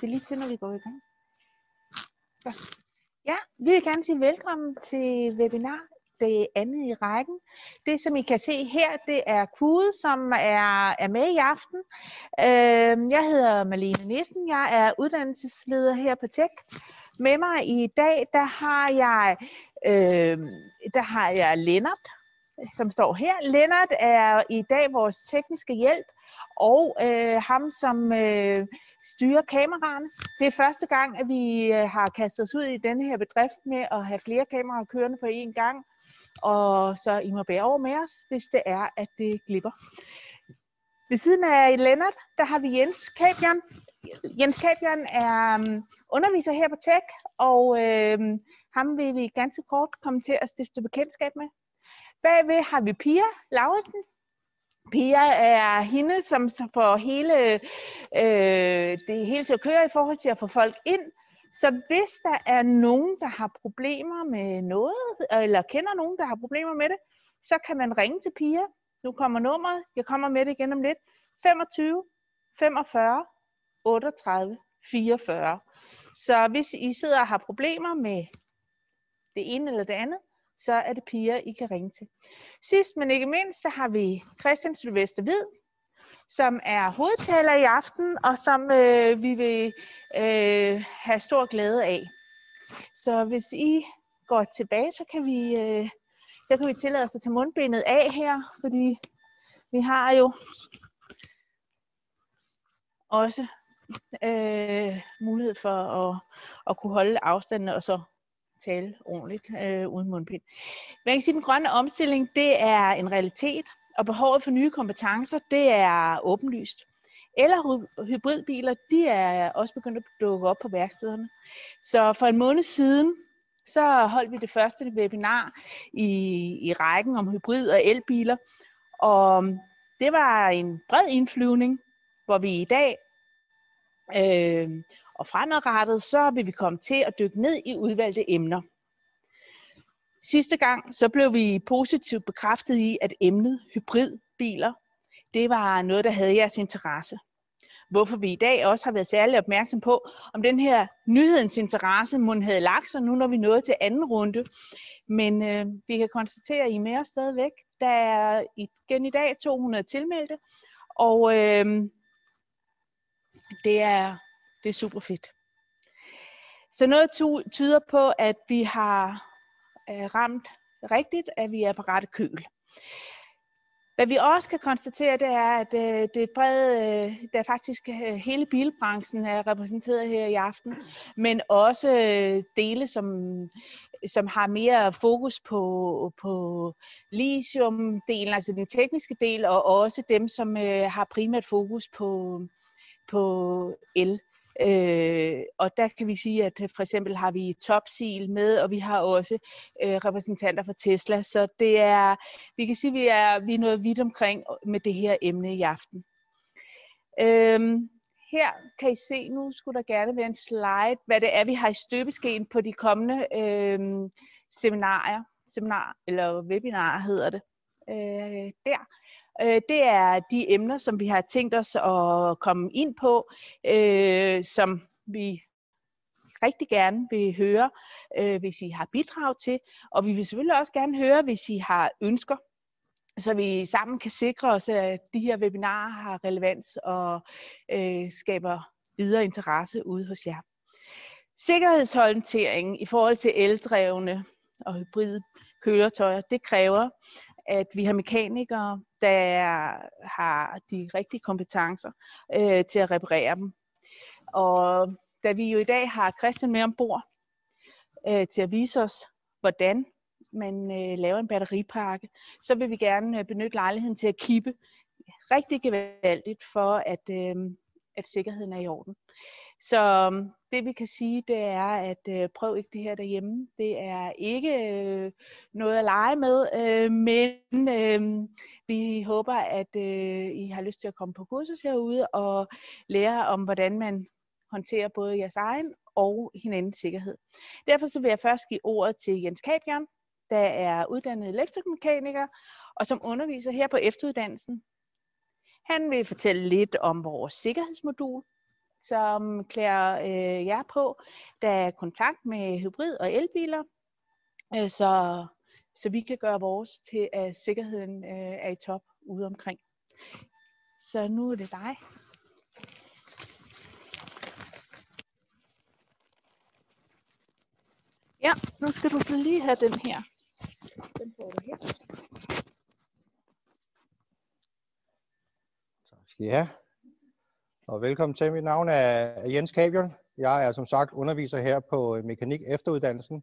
Se lige til, når vi går i gang. Så. Ja, vi vil gerne sige velkommen til webinar, det andet i rækken. Det, som I kan se her, det er Kude, som er, er med i aften. Øh, jeg hedder Malene Nissen, jeg er uddannelsesleder her på Tech. Med mig i dag, der har jeg, øh, der har jeg Lennart, som står her. Lennart er i dag vores tekniske hjælp, og øh, ham, som øh, styrer kameraerne. Det er første gang, at vi øh, har kastet os ud i denne her bedrift med at have flere kameraer kørende på én gang. Og så I må bære over med os, hvis det er, at det glipper. Ved siden af Lennart, der har vi Jens Kabjørn. Jens Kabjørn er um, underviser her på Tech, og øh, ham vil vi ganske kort komme til at stifte bekendtskab med. Bagved har vi Pia Lauritsen. Pia er hende, som får hele, øh, det hele til at køre i forhold til at få folk ind. Så hvis der er nogen, der har problemer med noget, eller kender nogen, der har problemer med det, så kan man ringe til Pia. Nu kommer nummeret. Jeg kommer med det igen om lidt. 25 45 38 44. Så hvis I sidder og har problemer med det ene eller det andet, så er det piger, I kan ringe til. Sidst men ikke mindst, så har vi Christian Sylvester Hvid, som er hovedtaler i aften, og som øh, vi vil øh, have stor glæde af. Så hvis I går tilbage, så kan vi, øh, så kan vi tillade os at tage mundbindet af her, fordi vi har jo også øh, mulighed for at, at kunne holde afstanden og så tale ordentligt øh, uden mundbind. Man kan sige, at den grønne omstilling, det er en realitet, og behovet for nye kompetencer, det er åbenlyst. Eller hybridbiler, de er også begyndt at dukke op på værkstederne. Så for en måned siden, så holdt vi det første webinar i, i rækken om hybrid- og elbiler. Og det var en bred indflyvning, hvor vi i dag øh, og fremadrettet, så vil vi komme til at dykke ned i udvalgte emner. Sidste gang, så blev vi positivt bekræftet i, at emnet hybridbiler, det var noget, der havde jeres interesse. Hvorfor vi i dag også har været særlig opmærksom på, om den her nyhedens interesse mund havde lagt sig nu, når vi nåede til anden runde. Men øh, vi kan konstatere, at I er med os stadigvæk. Der er igen i dag 200 tilmeldte, og øh, det er det er super fedt. Så noget tyder på, at vi har øh, ramt rigtigt, at vi er på rette køl. Hvad vi også kan konstatere, det er, at øh, det er øh, der er faktisk hele bilbranchen er repræsenteret her i aften, men også dele, som, som har mere fokus på, på lithium-delen, altså den tekniske del, og også dem, som har primært fokus på, på el. Øh, og der kan vi sige, at øh, for eksempel har vi Topsil med, og vi har også øh, repræsentanter fra Tesla. Så det er, vi kan sige, at vi er, vi er noget vidt omkring øh, med det her emne i aften. Øhm, her kan I se, nu skulle der gerne være en slide, hvad det er, vi har i støbeskeen på de kommende øhm, seminarier, seminar, eller webinarer hedder det, øh, der. Øh, det er de emner, som vi har tænkt os at komme ind på, øh, som vi rigtig gerne vil høre, øh, hvis I har bidrag til. Og vi vil selvfølgelig også gerne høre, hvis I har ønsker, så vi sammen kan sikre os, at de her webinarer har relevans og øh, skaber videre interesse ude hos jer. Sikkerhedshåndtering i forhold til eldrevne og hybride køretøjer, det kræver, at vi har mekanikere, der har de rigtige kompetencer øh, til at reparere dem. Og da vi jo i dag har Christian med ombord øh, til at vise os, hvordan man øh, laver en batteripakke, så vil vi gerne øh, benytte lejligheden til at kippe rigtig gevaldigt for, at, øh, at sikkerheden er i orden. Så øhm, det vi kan sige, det er, at øh, prøv ikke det her derhjemme. Det er ikke øh, noget at lege med, øh, men øh, vi håber, at øh, I har lyst til at komme på kursus herude og lære om, hvordan man håndterer både jeres egen og hinandens sikkerhed. Derfor så vil jeg først give ordet til Jens Kabjørn, der er uddannet elektromekaniker og som underviser her på efteruddannelsen. Han vil fortælle lidt om vores sikkerhedsmodul, som klæder øh, jer på, der er kontakt med hybrid- og elbiler, øh, så, så vi kan gøre vores til, at sikkerheden øh, er i top ude omkring. Så nu er det dig. Ja, nu skal du så lige have den her. Den får du her. Tak skal I have. Og velkommen til. Mit navn er Jens Kabjørn. Jeg er som sagt underviser her på øh, Mekanik Efteruddannelsen,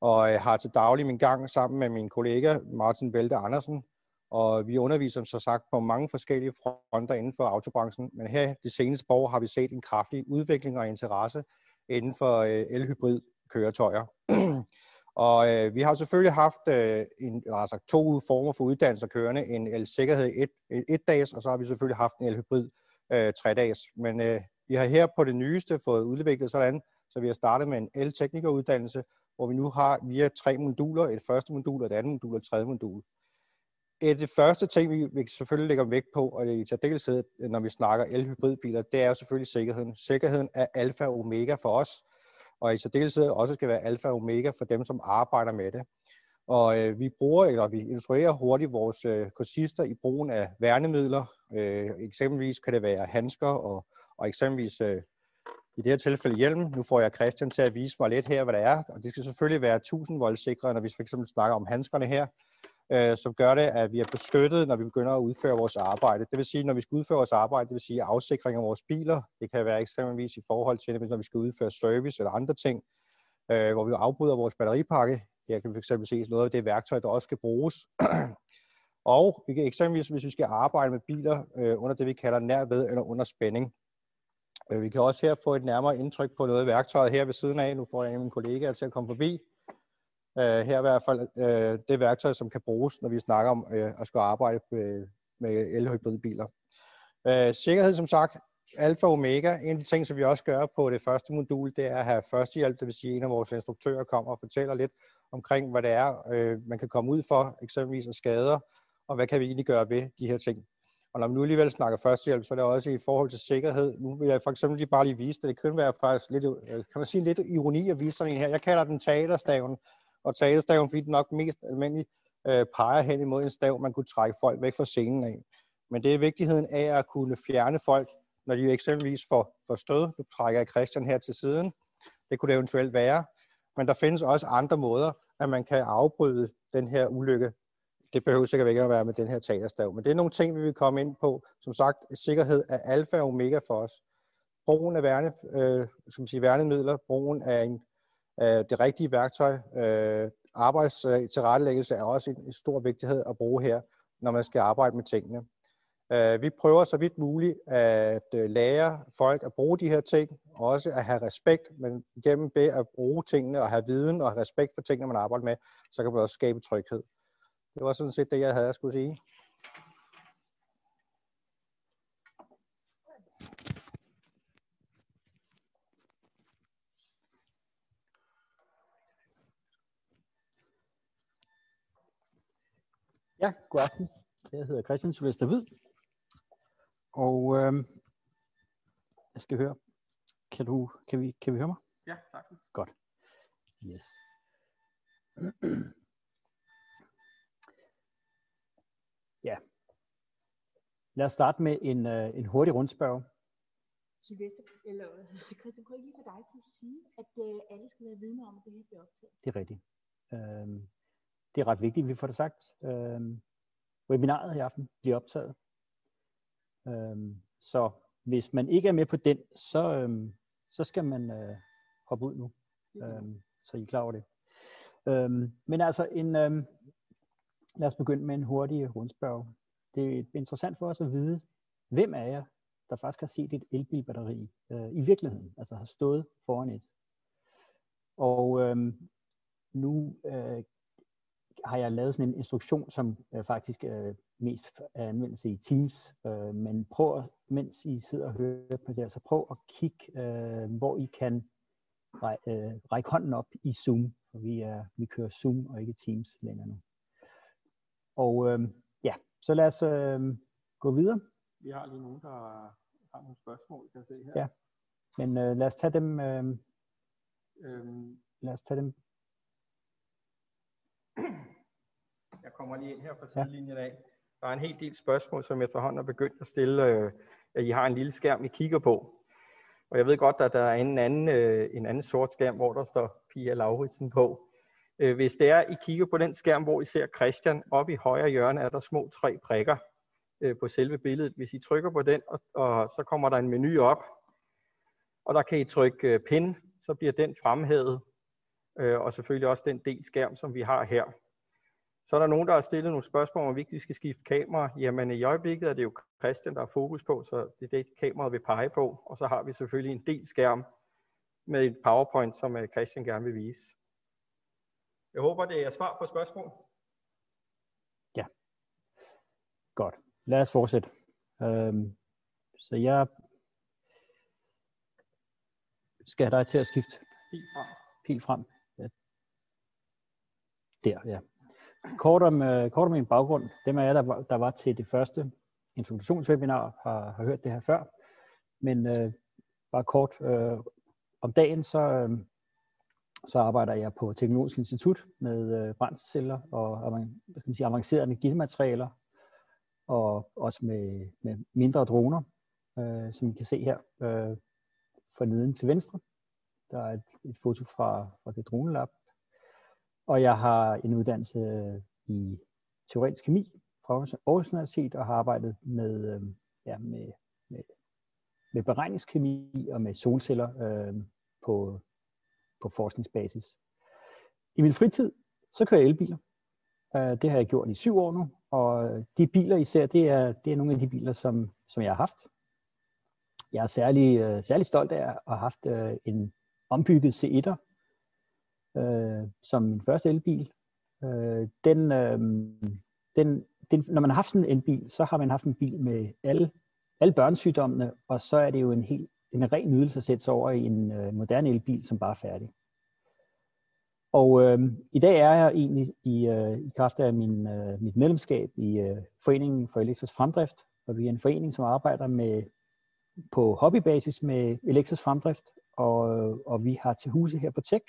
og øh, har til daglig min gang sammen med min kollega Martin Velte Andersen. Og vi underviser som sagt på mange forskellige fronter inden for autobranchen, men her de seneste år har vi set en kraftig udvikling og interesse inden for øh, elhybrid køretøjer. og øh, vi har selvfølgelig haft øh, en, altså to former for uddannelser kørende, en el-sikkerhed et, et, et dags, og så har vi selvfølgelig haft en el-hybrid øh, tre dages. Men øh, vi har her på det nyeste fået udviklet sådan, så vi har startet med en el-teknikeruddannelse, hvor vi nu har via tre moduler, et første modul, et andet modul og et tredje modul. Et det første ting, vi, vi selvfølgelig lægger vægt på, og det er i særdeleshed, når vi snakker el-hybridbiler, det er jo selvfølgelig sikkerheden. Sikkerheden er alfa og omega for os, og i særdeleshed også skal være alfa og omega for dem, som arbejder med det. Og øh, vi bruger, eller vi instruerer hurtigt vores øh, kursister i brugen af værnemidler. Øh, eksempelvis kan det være handsker og, og eksempelvis øh, i det her tilfælde hjelm. Nu får jeg Christian til at vise mig lidt her, hvad det er. Og det skal selvfølgelig være 1000 volt sikre, når vi fx snakker om handskerne her øh, som gør det, at vi er beskyttet, når vi begynder at udføre vores arbejde. Det vil sige, når vi skal udføre vores arbejde, det vil sige afsikring af vores biler. Det kan være eksempelvis i forhold til, når vi skal udføre service eller andre ting, øh, hvor vi afbryder vores batteripakke. Her kan vi fx se noget af det værktøj, der også skal bruges. Og vi kan eksempelvis, hvis vi skal arbejde med biler øh, under det, vi kalder nærved eller under spænding. Øh, vi kan også her få et nærmere indtryk på noget af værktøjet her ved siden af. Nu får jeg en af mine kollegaer til at komme forbi. Øh, her er i hvert fald øh, det værktøj, som kan bruges, når vi snakker om øh, at skulle arbejde med, med elhybridbiler. Øh, sikkerhed, som sagt, alfa og omega. En af de ting, som vi også gør på det første modul, det er at have førstehjælp, det vil sige, at en af vores instruktører kommer og fortæller lidt omkring, hvad det er, øh, man kan komme ud for, eksempelvis af skader, og hvad kan vi egentlig gøre ved de her ting. Og når vi nu alligevel snakker førstehjælp, så er det også i forhold til sikkerhed. Nu vil jeg for eksempel lige bare lige vise det. Det kan være faktisk lidt, øh, kan man sige, lidt ironi at vise sådan en her. Jeg kalder den talerstaven og talerstaven, fordi den nok mest almindeligt øh, peger hen imod en stav, man kunne trække folk væk fra scenen af. Men det er vigtigheden af at kunne fjerne folk, når de eksempelvis får, får stød. Nu trækker jeg Christian her til siden. Det kunne det eventuelt være. Men der findes også andre måder, at man kan afbryde den her ulykke. Det behøver sikkert ikke at være med den her talerstav. Men det er nogle ting, vi vil komme ind på. Som sagt, sikkerhed er alfa og omega for os. Brugen af værne, øh, som sige, værnemidler, brugen af en øh, det rigtige værktøj. Øh, arbejdstilrettelæggelse øh, er også en, en stor vigtighed at bruge her, når man skal arbejde med tingene. Øh, vi prøver så vidt muligt at øh, lære folk at bruge de her ting, og også at have respekt, men gennem det at bruge tingene og have viden og have respekt for tingene, man arbejder med, så kan man også skabe tryghed. Det var sådan set det, jeg havde at skulle sige. Ja, god aften. Jeg hedder Christian Sylvester Hvid. Og øh, jeg skal høre, kan, du, kan, vi, kan vi høre mig? Ja, sagtens. Godt. Yes. ja. Lad os starte med en, øh, en hurtig rundspørg. Sylvester, eller Christian, kunne jeg lige få dig til at sige, at øh, alle skal være vidne om, at det her bliver optaget? Det er rigtigt. Øh, det er ret vigtigt, at vi får det sagt. Øhm, webinaret i aften bliver optaget. Øhm, så hvis man ikke er med på den, så, øhm, så skal man øh, hoppe ud nu. Øhm, så I er klar over det. Øhm, men altså, en, øhm, lad os begynde med en hurtig rundspørg. Det er interessant for os at vide, hvem er jeg, der faktisk har set et elbilbatteri øh, i virkeligheden, altså har stået foran et. Og øhm, nu øh, har jeg lavet sådan en instruktion, som øh, faktisk øh, mest er anvendelse i Teams. Øh, men prøv, mens I sidder og hører på det, så prøv at kigge, øh, hvor I kan ræ, øh, række hånden op i Zoom. For vi, er, vi kører Zoom og ikke Teams længere nu. Og øh, ja, så lad os øh, gå videre. Vi har lige nogen, der har nogle spørgsmål, kan jeg se her. Ja. Men øh, lad os tage dem, øh, øh, lad os tage dem. Jeg kommer lige ind her på sidelinjen af. Der er en hel del spørgsmål, som jeg efterhånden har begyndt at stille. Øh, at I har en lille skærm, I kigger på. Og jeg ved godt, at der er en anden, øh, en anden sort skærm, hvor der står Pia Lauritsen på. Øh, hvis det er, I kigger på den skærm, hvor I ser Christian, oppe i højre hjørne er der små tre prikker øh, på selve billedet. Hvis I trykker på den, og, og så kommer der en menu op, og der kan I trykke øh, pin, så bliver den fremhævet, øh, og selvfølgelig også den del skærm, som vi har her. Så er der nogen, der har stillet nogle spørgsmål om, vi skal skifte kamera. Jamen i øjeblikket er det jo Christian, der er fokus på, så det er det, kameraet vil pege på. Og så har vi selvfølgelig en del skærm med et PowerPoint, som øh, Christian gerne vil vise. Jeg håber, det er svar på spørgsmål. Ja. Godt. Lad os fortsætte. Øhm, så jeg skal have dig til at skifte Pil frem. pil frem. Der, ja. Kort om, øh, kort om min baggrund. Dem af jer, der var, der var til det første introduktionswebinar, har, har hørt det her før. Men øh, bare kort øh, om dagen, så, øh, så arbejder jeg på Teknologisk Institut med øh, brændselceller og hvad skal man sige, avancerede energimaterialer, og også med, med mindre droner, øh, som I kan se her øh, for neden til venstre. Der er et, et foto fra, fra det dronelab. Og jeg har en uddannelse øh, i teoretisk kemi fra Aarhus Universitet og har arbejdet med, øh, ja, med, med, med beregningskemi og med solceller øh, på, på forskningsbasis. I min fritid, så kører jeg elbiler. Øh, det har jeg gjort i syv år nu, og de biler især, det er, det er nogle af de biler, som, som jeg har haft. Jeg er særlig, øh, særlig stolt af at have haft øh, en ombygget C1'er øh, som min første elbil. Øh, den, øh, den, den, når man har haft sådan en elbil, så har man haft en bil med alle, alle børnesygdommene, og så er det jo en helt en ren nydelse at sætte sig over i en øh, moderne elbil, som bare er færdig. Og øh, i dag er jeg egentlig i, øh, i kraft af min, øh, mit medlemskab i øh, Foreningen for Elektrisk Fremdrift, og vi er en forening, som arbejder med på hobbybasis med elektrisk fremdrift, og, og vi har til huse her på Tech.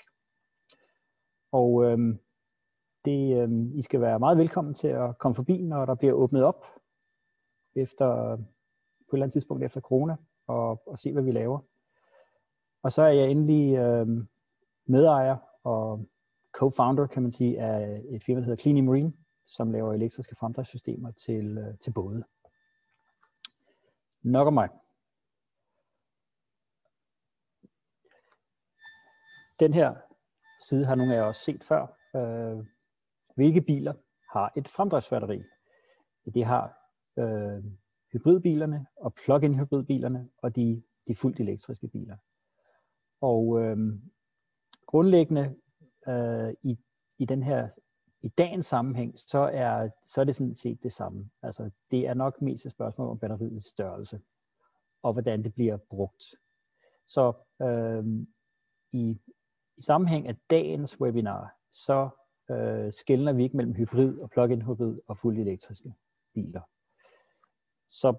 Og øh, det, øh, I skal være meget velkommen til at komme forbi, når der bliver åbnet op efter, øh, på et eller andet tidspunkt efter corona, og, og se, hvad vi laver. Og så er jeg endelig øh, medejer og co-founder, kan man sige, af et firma, der hedder Clean Marine, som laver elektriske fremdriftssystemer til, øh, til både. Nok om mig. Den her side har nogle af jer også set før. Øh, hvilke biler har et fremdriftsbatteri? Det har øh, hybridbilerne og plug-in hybridbilerne og de, de fuldt elektriske biler. Og øh, grundlæggende øh, i, i den her i dagens sammenhæng, så er, så er det sådan set det samme. Altså, det er nok mest et spørgsmål om batteriets størrelse, og hvordan det bliver brugt. Så øh, i, i sammenhæng af dagens webinar, så øh, skældner vi ikke mellem hybrid og plug-in hybrid og fuldt elektriske biler. Så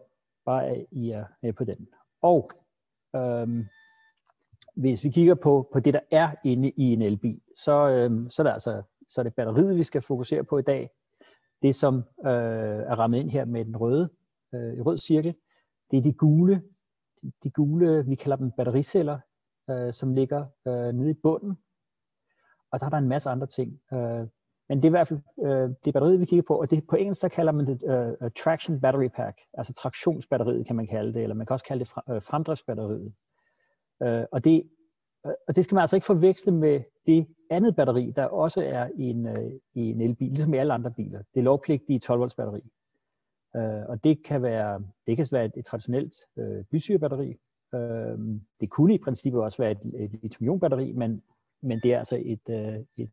bare I er med på den. Og øhm, hvis vi kigger på, på det, der er inde i en elbil, så, øhm, så, er det altså, så er det batteriet, vi skal fokusere på i dag. Det, som øh, er rammet ind her med den røde, øh, rød cirkel, det er de gule, de gule, vi kalder dem battericeller, øh, som ligger øh, nede i bunden. Og der er der en masse andre ting. Øh, men det er i hvert fald øh, det batteri, vi kigger på, og det, på engelsk så kalder man det øh, traction battery pack, altså traktionsbatteriet kan man kalde det, eller man kan også kalde det øh, fremdriftsbatteriet. Øh, og, det, øh, og det skal man altså ikke forveksle med det andet batteri, der også er i en, øh, i en elbil, ligesom i alle andre biler. Det er lovpligtige 12 volts batteri. Øh, og det kan være, det kan være et, et traditionelt øh, blysyrebatteri. Øh, det kunne i princippet også være et, et lithium-ion-batteri, men, men det er altså et, øh, et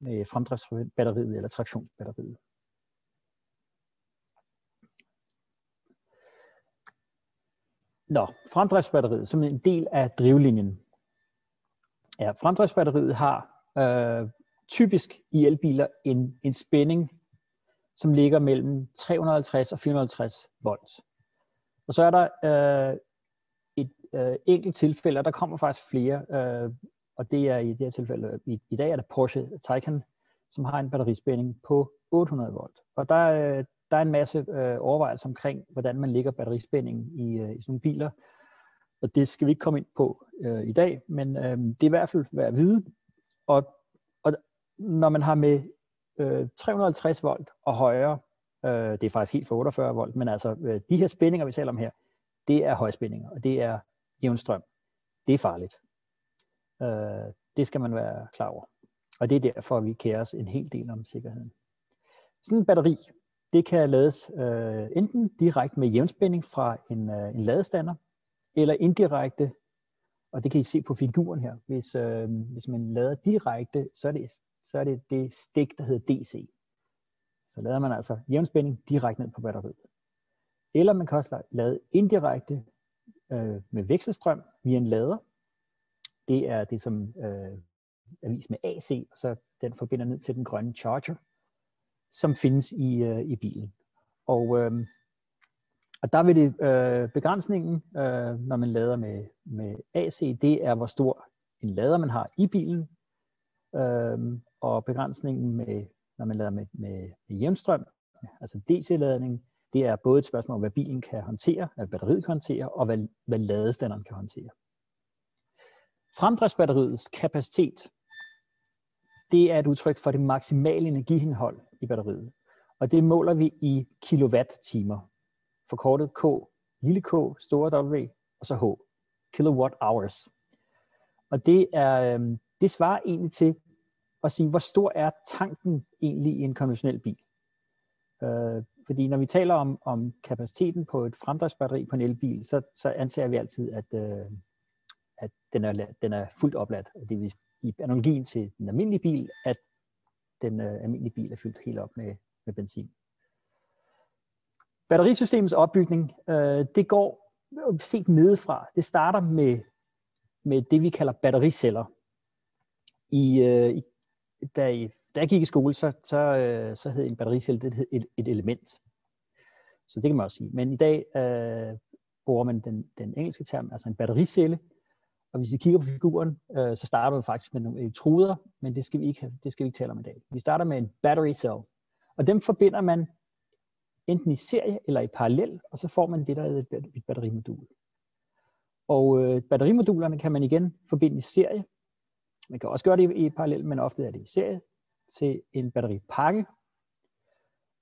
med fremdriftsbatteriet eller traktionsbatteriet. Nå, fremdriftsbatteriet som en del af drivlinjen. Ja, fremdriftsbatteriet har øh, typisk i elbiler en, en spænding, som ligger mellem 350 og 450 volt. Og så er der øh, et øh, enkelt tilfælde, og der kommer faktisk flere, øh, og det er i det her tilfælde, i, i dag er det Porsche Taycan, som har en batterispænding på 800 volt. Og der, øh, der er en masse øh, overvejelser omkring, hvordan man lægger batterispændingen i, øh, i sådan nogle biler. Og det skal vi ikke komme ind på øh, i dag, men øh, det er i hvert fald værd at vide. Og, og når man har med øh, 350 volt og højere, øh, det er faktisk helt for 48 volt, men altså øh, de her spændinger, vi taler om her, det er højspændinger, og det er jævn strøm. Det er farligt. Øh, det skal man være klar over. Og det er derfor, vi kærer os en hel del om sikkerheden. Sådan en batteri, det kan lades øh, enten direkte med jævnspænding fra en, øh, en ladestander, eller indirekte, og det kan I se på figuren her. Hvis, øh, hvis man lader direkte, så er, det, så er det det stik, der hedder DC. Så lader man altså jævnspænding direkte ned på batteriet. Eller man kan også lade indirekte øh, med vekselstrøm via en lader. Det er det, som øh, er vist med AC, og så den forbinder ned til den grønne charger, som findes i, øh, i bilen. Og, øh, og der vil det øh, begrænsningen, øh, når man lader med, med AC, det er, hvor stor en lader man har i bilen, øh, og begrænsningen, med, når man lader med, med, med jævnstrøm, altså DC-ladning, det er både et spørgsmål om, hvad bilen kan håndtere, hvad batteriet kan håndtere, og hvad, hvad ladestanderen kan håndtere. Fremdriftsbatteriets kapacitet, det er et udtryk for det maksimale energiindhold i batteriet. Og det måler vi i kilowatt-timer. Forkortet K, lille k, store W, og så H. Kilowatt hours. Og det, er, øhm, det svarer egentlig til at sige, hvor stor er tanken egentlig i en konventionel bil. Øh, fordi når vi taler om, om kapaciteten på et fremdriftsbatteri på en elbil, så, så antager vi altid, at, øh, at den, er, den er fuldt opladt. Det vil i analogien til den almindelige bil, at den øh, almindelige bil er fyldt helt op med, med benzin. Batterisystemets opbygning, øh, det går set nedefra. Det starter med, med det, vi kalder battericeller. I, øh, da, I, da jeg gik i skole, så, så, øh, så hed en battericelle det hed et, et element. Så det kan man også sige. Men i dag øh, bruger man den, den engelske term, altså en battericelle, og hvis vi kigger på figuren, øh, så starter vi faktisk med nogle elektroder, men det skal, vi ikke, det skal vi ikke tale om i dag. Vi starter med en battery cell, og dem forbinder man enten i serie eller i parallel, og så får man det, der er et, et batterimodul. Og øh, batterimodulerne kan man igen forbinde i serie. Man kan også gøre det i, i parallel, men ofte er det i serie til en batteripakke.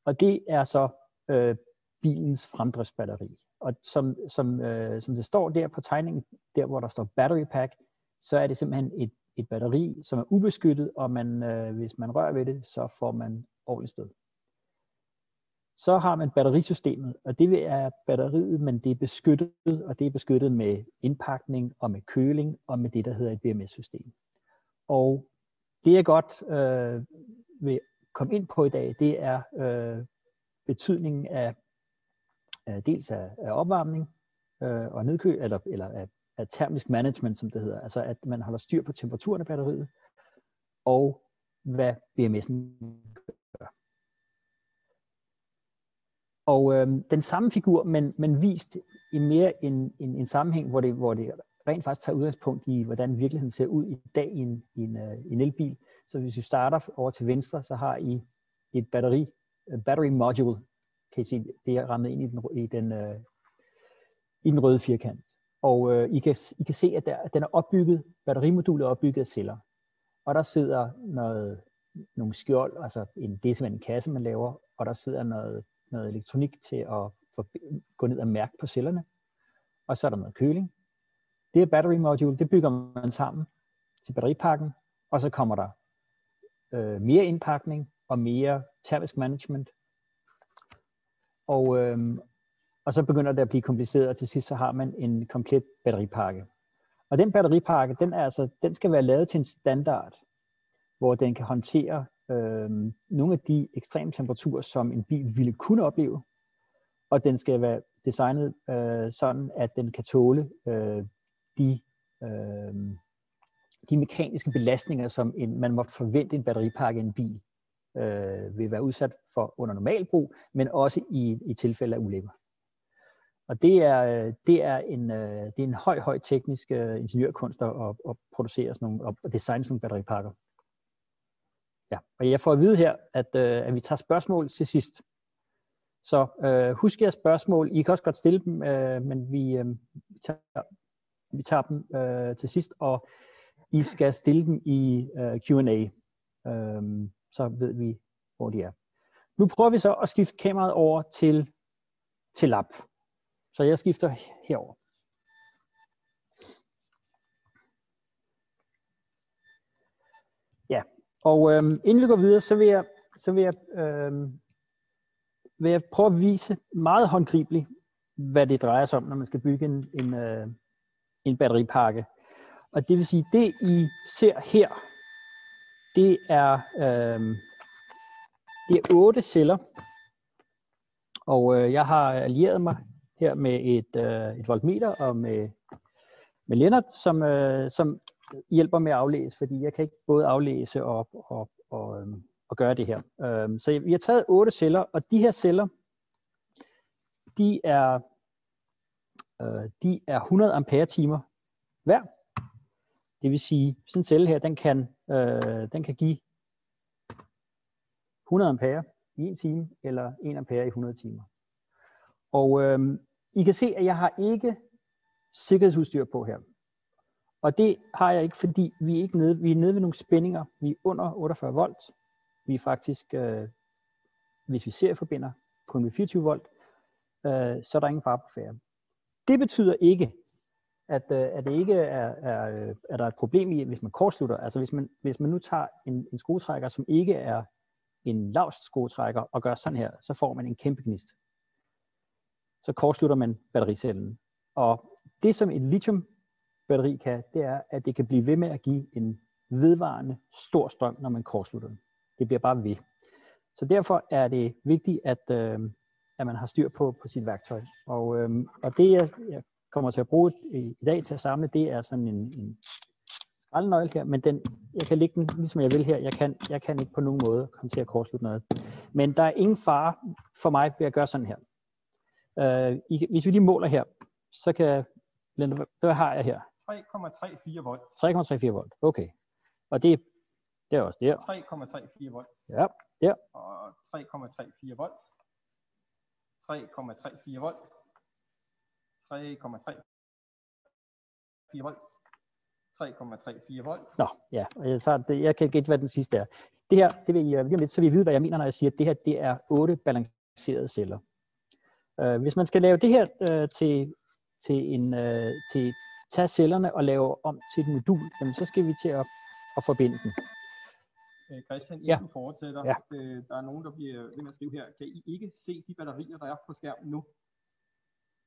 Og det er så øh, bilens fremdriftsbatteri. Og som, som, øh, som det står der på tegningen, der hvor der står battery pack, så er det simpelthen et, et batteri, som er ubeskyttet, og man, øh, hvis man rører ved det, så får man ordentligt stød. Så har man batterisystemet, og det er batteriet, men det er beskyttet, og det er beskyttet med indpakning og med køling og med det, der hedder et BMS-system. Og det jeg godt øh, vil komme ind på i dag, det er øh, betydningen af øh, dels af, af opvarmning øh, og nedkøl, eller, eller af, af termisk management, som det hedder. Altså at man holder styr på temperaturen af batteriet, og hvad BMS'en gør. Og øh, den samme figur, men, men vist i mere en, en, en sammenhæng, hvor det, hvor det rent faktisk tager udgangspunkt i, hvordan virkeligheden ser ud i dag i en, i en, uh, en elbil. Så hvis vi starter over til venstre, så har I et batteri, øh, battery module, kan I se, det er rammet ind i den, i den, uh, i den røde firkant. Og øh, I, kan, I kan se, at, der, den er opbygget, batterimodulet er opbygget af celler. Og der sidder noget, nogle skjold, altså en, det er simpelthen en kasse, man laver, og der sidder noget, noget elektronik til at for, gå ned og mærke på cellerne. Og så er der noget køling. Det er battery module, det bygger man sammen til batteripakken, og så kommer der øh, mere indpakning og mere termisk management. Og, øh, og så begynder det at blive kompliceret, og til sidst så har man en komplet batteripakke. Og den batteripakke, den, er altså, den skal være lavet til en standard, hvor den kan håndtere øh, nogle af de ekstreme temperaturer, som en bil ville kunne opleve, og den skal være designet øh, sådan, at den kan tåle øh, de, øh, de mekaniske belastninger, som en, man må forvente en batteripakke i en bil øh, vil være udsat for under normal brug, men også i, i tilfælde af ulykker. Og det er, øh, det er en, øh, det er en høj, høj teknisk uh, ingeniørkunst at, at, at producere sådan nogle, og designe sådan nogle batteripakker. Ja, og jeg får at vide her, at, at vi tager spørgsmål til sidst. Så øh, husk jeres spørgsmål. I kan også godt stille dem, øh, men vi, øh, tager, vi tager dem øh, til sidst, og I skal stille dem i øh, Q&A. Øh, så ved vi, hvor de er. Nu prøver vi så at skifte kameraet over til, til lab. Så jeg skifter herover. Ja, og øh, inden vi går videre, så vil jeg, så vil jeg, øh, vil jeg prøve at vise meget håndgribeligt, hvad det drejer sig om, når man skal bygge en, en, øh, en batteripakke. Og det vil sige, det I ser her, det er, øh, det er otte celler, og øh, jeg har allieret mig her med et, øh, et voltmeter og med, med Lennart, som, øh, som hjælper med at aflæse, fordi jeg kan ikke både aflæse og, og, og, øh, og gøre det her. Øh, så vi har taget otte celler, og de her celler, de er, øh, de er 100 ampere timer hver. Det vil sige, sådan en celle her, den kan, øh, den kan give 100 ampere i en time, eller 1 ampere i 100 timer. Og øh, I kan se, at jeg har ikke sikkerhedsudstyr på her. Og det har jeg ikke, fordi vi er, ikke nede, vi er nede ved nogle spændinger. Vi er under 48 volt. Vi er faktisk, øh, hvis vi ser forbinder kun ved 24 volt, øh, så er der ingen far på færre. Det betyder ikke, at, øh, at det ikke er, er, øh, er der et problem i, hvis man kortslutter. Altså hvis man, hvis man nu tager en, en skruetrækker, som ikke er en lavst skruetrækker, og gør sådan her, så får man en kæmpe gnist så kortslutter man battericellen. Og det som et lithium batteri kan, det er, at det kan blive ved med at give en vedvarende stor strøm, når man kortslutter den. Det bliver bare ved. Så derfor er det vigtigt, at, øh, at man har styr på, på sit værktøj. Og, øh, og det, jeg, jeg kommer til at bruge i, i dag til at samle, det er sådan en, en skraldenøgle her, men den, jeg kan lægge den, ligesom jeg vil her. Jeg kan, jeg kan ikke på nogen måde komme til at kortslutte noget. Men der er ingen fare for mig ved at gøre sådan her. Øh, I, hvis vi lige måler her, så kan Linda, hvad har jeg her? 3,34 volt. 3,34 volt, okay. Og det, det er også der. 3,34 volt. Ja, der. Og 3,34 volt. 3,34 volt. 3,34 volt. 3,34 volt. Nå, ja, og jeg, tager det, jeg kan gætte, hvad den sidste er. Det her, det vil jeg øh, lige om lidt, så vi ved, hvad jeg mener, når jeg siger, at det her det er otte balancerede celler. Øh, hvis man skal lave det her øh, til, til en, øh, til tage cellerne og lave om til et modul, jamen, så skal vi til at, at forbinde dem. Øh, Christian, inden ja. du fortsætter, ja. øh, der er nogen, der bliver ved med at skrive her, kan I ikke se de batterier, der er på skærmen nu?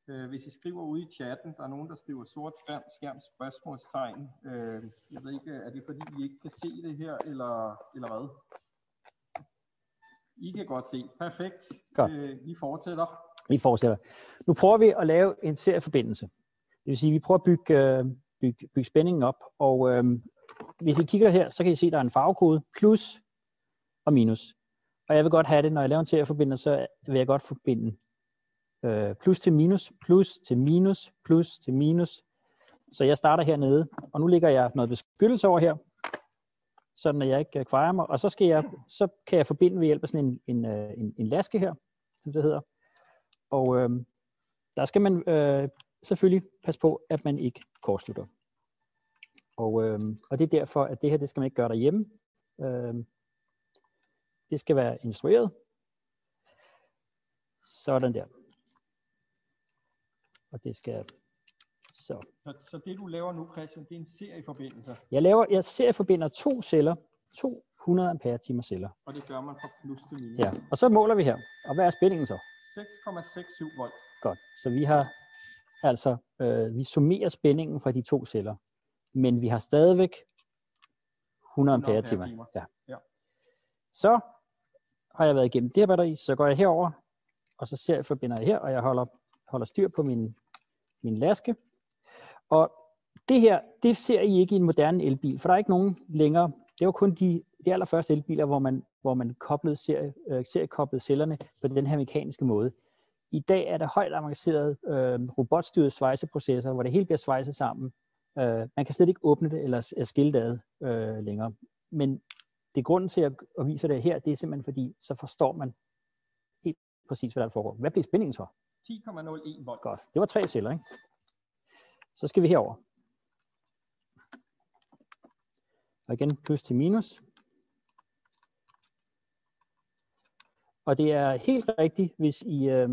Øh, hvis I skriver ude i chatten, der er nogen, der skriver sort skærm, skærm spørgsmålstegn. Øh, jeg ved ikke, er det fordi I ikke kan se det her, eller, eller hvad? I kan godt se. Perfekt. Godt. Øh, vi fortsætter. Vi fortsætter. Nu prøver vi at lave en serieforbindelse. Det vil sige, at vi prøver at bygge, øh, bygge, bygge spændingen op. Og øh, hvis I kigger her, så kan I se, at der er en farvekode, plus og minus. Og jeg vil godt have det, når jeg laver en serieforbindelse, så vil jeg godt forbinde øh, plus til minus, plus til minus, plus til minus. Så jeg starter hernede, og nu ligger jeg noget beskyttelse over her, sådan at jeg ikke øh, kvejer mig. Og så, skal jeg, så kan jeg forbinde ved hjælp af sådan en, en, øh, en, en laske her, som det hedder. Og øh, der skal man øh, selvfølgelig passe på, at man ikke kortslutter. Og, øh, og det er derfor, at det her, det skal man ikke gøre derhjemme. Øh, det skal være instrueret. Sådan der. Og det skal så. så. Så det du laver nu, Christian, det er en serieforbindelse? Jeg laver, jeg serieforbinder to celler, 200 ampere timer celler. Og det gør man fra plus til minus? Ja, og så måler vi her. Og hvad er spændingen så? 6,67 volt. Godt. Så vi har altså, øh, vi summerer spændingen fra de to celler, men vi har stadigvæk 100 ampere timer. Ja. ja. Så har jeg været igennem det her batteri, så går jeg herover, og så ser jeg, forbinder jeg her, og jeg holder, holder styr på min, min laske. Og det her, det ser I ikke i en moderne elbil, for der er ikke nogen længere. Det var kun de, de allerførste elbiler, hvor man hvor man koblede serie, øh, seriekoblede cellerne på den her mekaniske måde. i dag er det højt avanceret øh, robotstyrede svejseprocesser, hvor det hele bliver svejset sammen. Øh, man kan slet ikke åbne det eller, skille det ad øh, længere. Men det er grunden til at, at vise det her, det er simpelthen fordi, så forstår man helt præcis, hvad der foregår. Hvad bliver spændingen så? 10,01 volt. Godt. Det var tre celler, ikke? Så skal vi herover. Og igen plus til minus. Og det er helt rigtigt, hvis I, øh,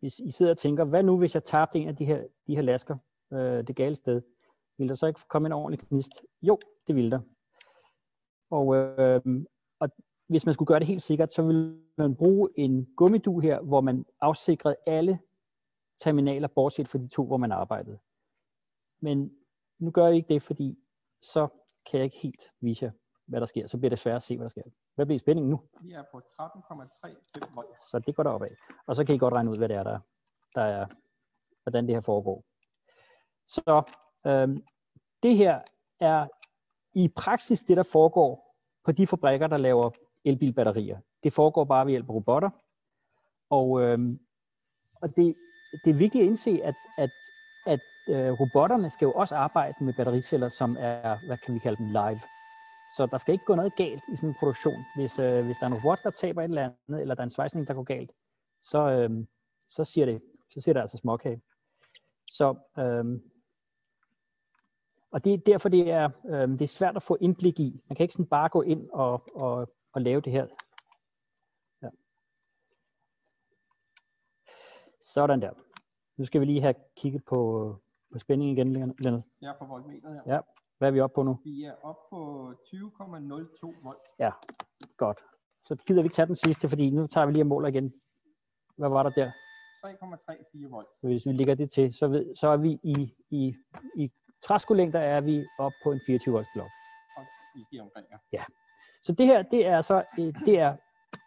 hvis I sidder og tænker, hvad nu hvis jeg tabte en af de her, de her lasker øh, det gale sted? Vil der så ikke komme en ordentlig knist? Jo, det vil der. Og, øh, og hvis man skulle gøre det helt sikkert, så ville man bruge en gummidu her, hvor man afsikrede alle terminaler, bortset fra de to, hvor man arbejdede. Men nu gør jeg ikke det, fordi så kan jeg ikke helt vise jer, hvad der sker. Så bliver det svært at se, hvad der sker. Hvad bliver spændingen nu? Vi er på 13,35 volt. Så det går derop af. Og så kan I godt regne ud, hvad det er, der, der er, hvordan det her foregår. Så øhm, det her er i praksis det, der foregår på de fabrikker, der laver elbilbatterier. Det foregår bare ved hjælp af robotter. Og, øhm, og det, det er vigtigt at indse, at, at, at øh, robotterne skal jo også arbejde med battericeller, som er, hvad kan vi kalde dem, live. Så der skal ikke gå noget galt i sådan en produktion. Hvis, øh, hvis der er en robot, der taber et eller andet, eller der er en svejsning, der går galt, så, øh, så siger det, så siger det altså småkage. Så, øh, og det er derfor, det er, øh, det er svært at få indblik i. Man kan ikke sådan bare gå ind og, og, og lave det her. Ja. Sådan der. Nu skal vi lige have kigget på, på spændingen igen, Lennart. Er på voltmeteret her. Ja. Hvad er vi oppe på nu? Vi er oppe på 20,02 volt. Ja, godt. Så gider vi ikke tage den sidste, fordi nu tager vi lige og måler igen. Hvad var der der? 3,34 volt. Hvis vi lægger det til, så, ved, så er vi i, i, i træskolængder er vi oppe på en 24 volts blok. Ja. Så det her, det er så øh, det er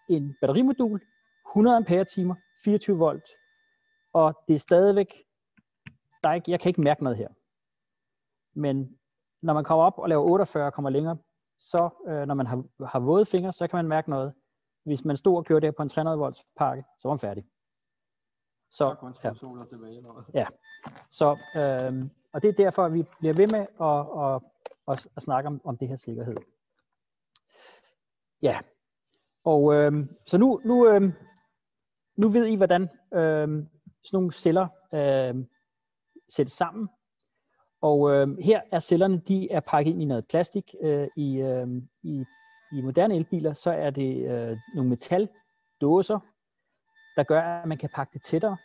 en batterimodul, 100 ampere timer, 24 volt, og det er stadigvæk, der er ikke, jeg kan ikke mærke noget her. Men når man kommer op og laver 48 og kommer længere, så øh, når man har, har våde fingre, så kan man mærke noget. Hvis man stod og kørte det på en 300 volts pakke, så var man færdig. Så ja. tilbage. Ja. Så, øh, og det er derfor, at vi bliver ved med at, at, at, at snakke om, om det her sikkerhed. Ja. Og øh, så nu, nu, øh, nu ved I, hvordan øh, sådan nogle celler øh, sættes sammen. Og øh, her er cellerne, de er pakket ind i noget plastik. Øh, i, øh, i, I moderne elbiler, så er det øh, nogle metaldåser, der gør, at man kan pakke det tættere.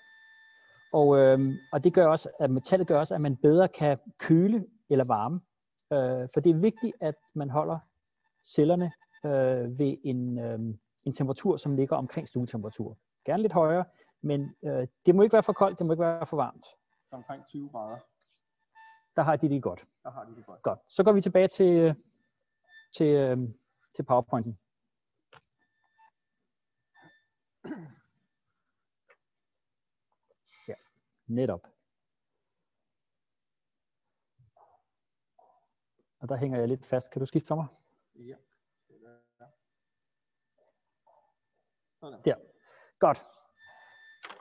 Og, øh, og det gør også, at metallet gør også, at man bedre kan køle eller varme. Øh, for det er vigtigt, at man holder cellerne øh, ved en, øh, en temperatur, som ligger omkring stuetemperatur. Gerne lidt højere, men øh, det må ikke være for koldt, det må ikke være for varmt. Omkring 20 grader. Der har de det godt. Der har de det godt. Godt. Så går vi tilbage til, til, øh, til PowerPointen. Ja, netop. Og der hænger jeg lidt fast. Kan du skifte for mig? Ja. Sådan. Der. Godt.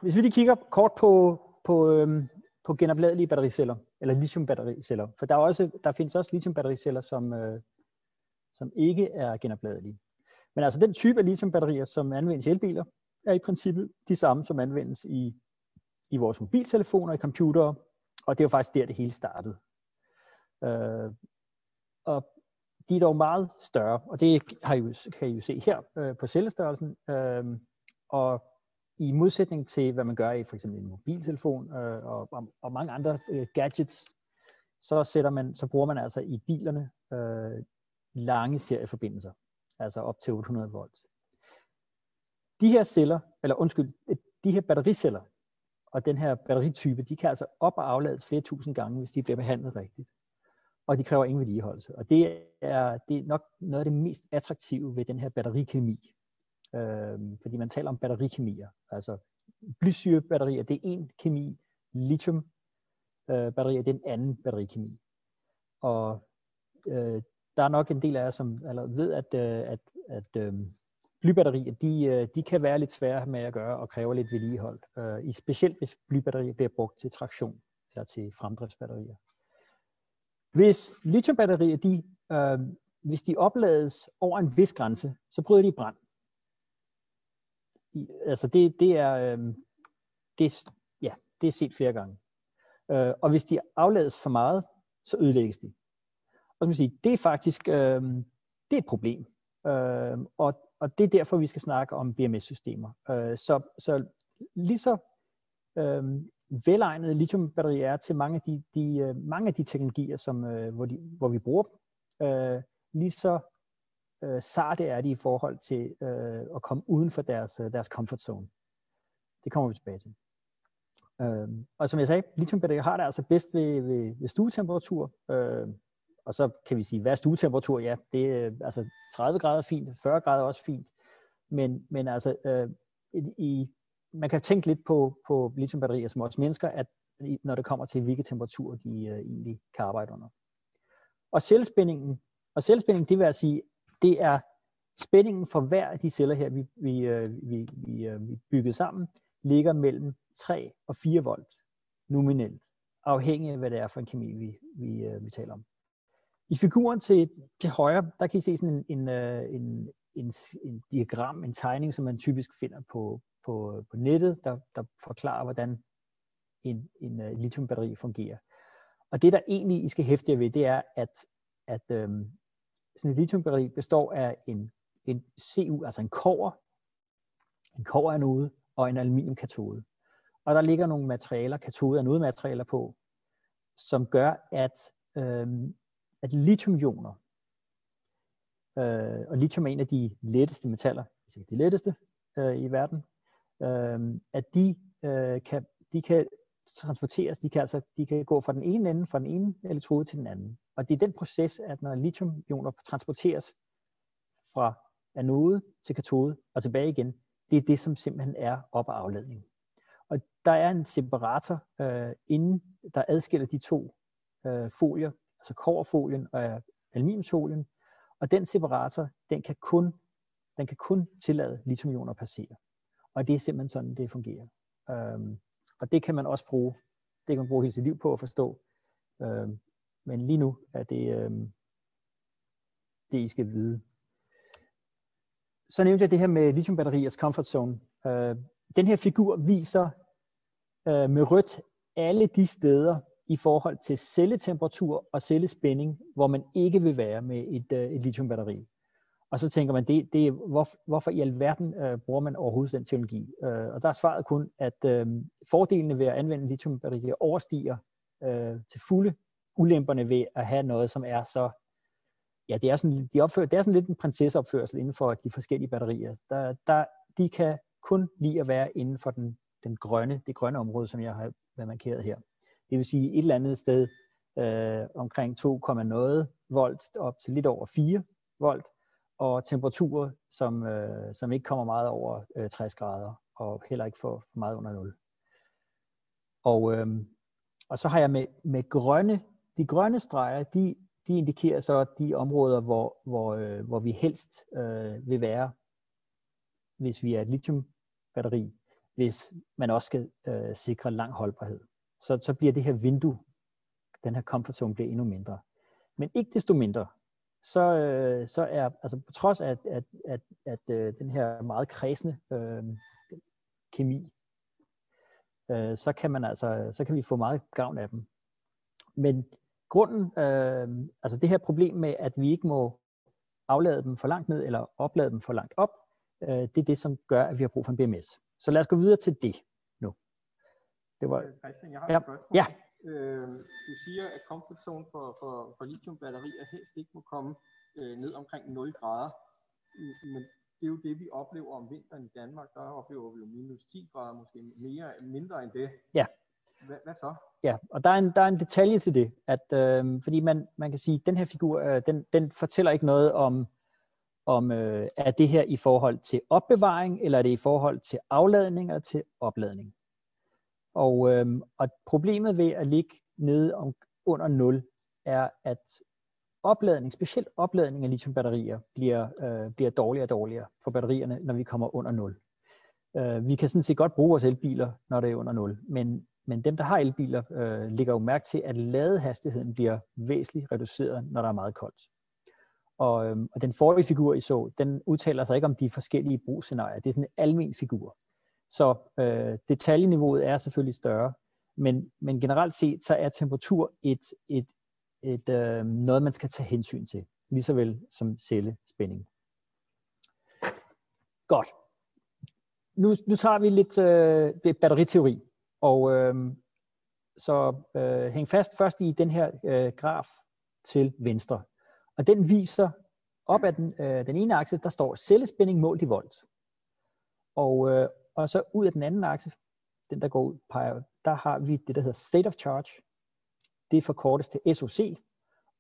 Hvis vi lige kigger kort på, på, øhm, på genopladelige battericeller, eller lithiumbattericeller, for der, er også, der findes også lithiumbattericeller, som, øh, som ikke er genopladelige. Men altså den type af lithiumbatterier, som anvendes i elbiler, er i princippet de samme, som anvendes i, i vores mobiltelefoner, i computere, og det var faktisk der, det hele startede. Øh, og de er dog meget større, og det har I jo, kan I jo se her øh, på cellestørrelsen. Øh, og i modsætning til, hvad man gør i for eksempel en mobiltelefon øh, og, og, og mange andre øh, gadgets, så, sætter man, så bruger man altså i bilerne øh, lange serieforbindelser, altså op til 800 volt. De her celler, eller undskyld, de her battericeller og den her batteritype, de kan altså op- og aflades flere tusind gange, hvis de bliver behandlet rigtigt. Og de kræver ingen vedligeholdelse. Og det er, det er nok noget af det mest attraktive ved den her batterikemi. Øhm, fordi man taler om batterikemier. Altså blysyrebatterier, det er en kemi. Lithium øh, batterier, det er en anden batterikemi. Og øh, der er nok en del af jer, som allerede ved, at, øh, at, at øh, blybatterier, de, øh, de kan være lidt svære med at gøre og kræver lidt vedligehold. Øh, specielt hvis blybatterier bliver brugt til traktion eller til fremdriftsbatterier. Hvis lithiumbatterier, de, øh, hvis de oplades over en vis grænse, så bryder de i brand. I, altså det, det er, øh, det, ja, det er set flere gange. Øh, og hvis de aflades for meget, så ødelægges de. Og man sige, det er faktisk øh, det er et problem. Øh, og, og det er derfor, vi skal snakke om BMS-systemer. Øh, så, så lige så øh, velegnede lithiumbatterier er til mange af de, de, øh, mange af de teknologier, som, øh, hvor, de, hvor vi bruger dem, øh, lige så øh, sarte er de i forhold til øh, at komme uden for deres, øh, deres comfort zone. Det kommer vi tilbage til. Øh, og som jeg sagde, lithiumbatterier har det altså bedst ved, ved, ved stuetemperatur. Øh, og så kan vi sige, hvad er stuetemperatur? Ja, det er øh, altså 30 grader er fint, 40 grader er også fint. Men, men altså, øh, i, man kan tænke lidt på, på lithiumbatterier som også mennesker, at når det kommer til, hvilke temperatur de øh, egentlig kan arbejde under. Og selvspændingen, og selvspænding, det vil altså sige, det er spændingen for hver af de celler her, vi, vi, øh, vi, vi, øh, vi bygget sammen, ligger mellem 3 og 4 volt nominelt, afhængig af, hvad det er for en kemi, vi, vi, øh, vi taler om. I figuren til, til højre, der kan I se sådan en, en, øh, en, en, en diagram, en tegning, som man typisk finder på, på, på nettet, der, der forklarer, hvordan en, en uh, lithiumbatteri fungerer. Og det, der egentlig I skal hæfte jer ved, det er, at, at øhm, sådan et lithiumbatteri består af en, en CU, altså en kover, en koveranode og en aluminiumkatode. Og der ligger nogle materialer, katode- og materialer på, som gør, at øhm, at lithiumioner, øh, og lithium er en af de letteste metaller, hvis ikke de letteste øh, i verden, øh, at de, øh, kan, de kan transporteres, de kan, altså, de kan gå fra den ene ende, fra den ene elektrode til den anden. Og det er den proces, at når lithiumioner transporteres fra anode til katode og tilbage igen, det er det, som simpelthen er op- og afladning. Og der er en separator øh, inden, der adskiller de to øh, folier, altså koverfolien og aluminiumsfolien, og den separator, den kan kun, den kan kun tillade lithiumioner at passere. Og det er simpelthen sådan, det fungerer. Øhm, og det kan man også bruge, det kan man bruge hele sit liv på at forstå. Øhm, men lige nu er det, øhm, det, I skal vide. Så nævnte jeg det her med lithiumbatteriers comfort zone. Øh, den her figur viser øh, med rødt alle de steder, i forhold til celletemperatur og cellespænding, hvor man ikke vil være med et, øh, et lithiumbatteri. Og så tænker man, det, det, hvor, hvorfor i alverden øh, bruger man overhovedet den teknologi? Øh, og der er svaret kun, at øh, fordelene ved at anvende lithiumbatterier overstiger øh, til fulde ulemperne ved at have noget, som er så ja, det er sådan, de opfører, det er sådan lidt en prinsesseopførsel inden for de forskellige batterier. Der, der, de kan kun lide at være inden for den, den grønne, det grønne område, som jeg har markeret her. Det vil sige et eller andet sted øh, omkring 2, noget volt op til lidt over 4 volt, og temperaturer, som, øh, som ikke kommer meget over øh, 60 grader, og heller ikke for, for meget under 0. Og, øh, og så har jeg med, med grønne, de grønne streger, de, de indikerer så de områder, hvor, hvor, øh, hvor vi helst øh, vil være, hvis vi er et lithiumbatteri, hvis man også skal øh, sikre lang holdbarhed så, så bliver det her vindue, den her comfort zone, bliver endnu mindre. Men ikke desto mindre, så, øh, så er, altså på trods af, at, at, at, at øh, den her meget kredsende øh, kemi, øh, så kan man altså, så kan vi få meget gavn af dem. Men grunden, øh, altså det her problem med, at vi ikke må aflade dem for langt ned, eller oplade dem for langt op, øh, det er det, som gør, at vi har brug for en BMS. Så lad os gå videre til det. Det var... Øh, Christian, jeg har ja. et spørgsmål. Ja. Øh, du siger, at comfort zone for, for, for lithiumbatterier helst ikke må komme øh, ned omkring 0 grader. Men det er jo det, vi oplever om vinteren i Danmark. Der oplever vi jo minus 10 grader, måske mere, mindre end det. Ja. Hvad, hvad så? Ja, og der er en, der er en detalje til det, at øh, fordi man, man kan sige, at den her figur, øh, den, den fortæller ikke noget om, om øh, er det her i forhold til opbevaring, eller er det i forhold til afladning og til opladning. Og, øhm, og problemet ved at ligge nede om, under 0 er, at opladning, specielt opladning af lithiumbatterier, bliver, øh, bliver dårligere og dårligere for batterierne, når vi kommer under 0. Øh, vi kan sådan set godt bruge vores elbiler, når det er under 0, men, men dem, der har elbiler, øh, ligger jo mærke til, at ladehastigheden bliver væsentligt reduceret, når der er meget koldt. Og, øhm, og den forrige figur, I så, den udtaler sig ikke om de forskellige brugsscenarier. Det er sådan en almen figur. Så øh, detaljeniveauet er selvfølgelig større, men, men generelt set, så er temperatur et, et, et, øh, noget, man skal tage hensyn til, lige så vel som cellespænding. Godt. Nu, nu tager vi lidt øh, batteriteori, og øh, så øh, hæng fast først i den her øh, graf til venstre. Og den viser op ad den, øh, den ene akse, der står cellespænding målt i volt. Og, øh, og så ud af den anden akse, den der går ud, peger, der har vi det, der hedder state of charge. Det forkortes til SOC.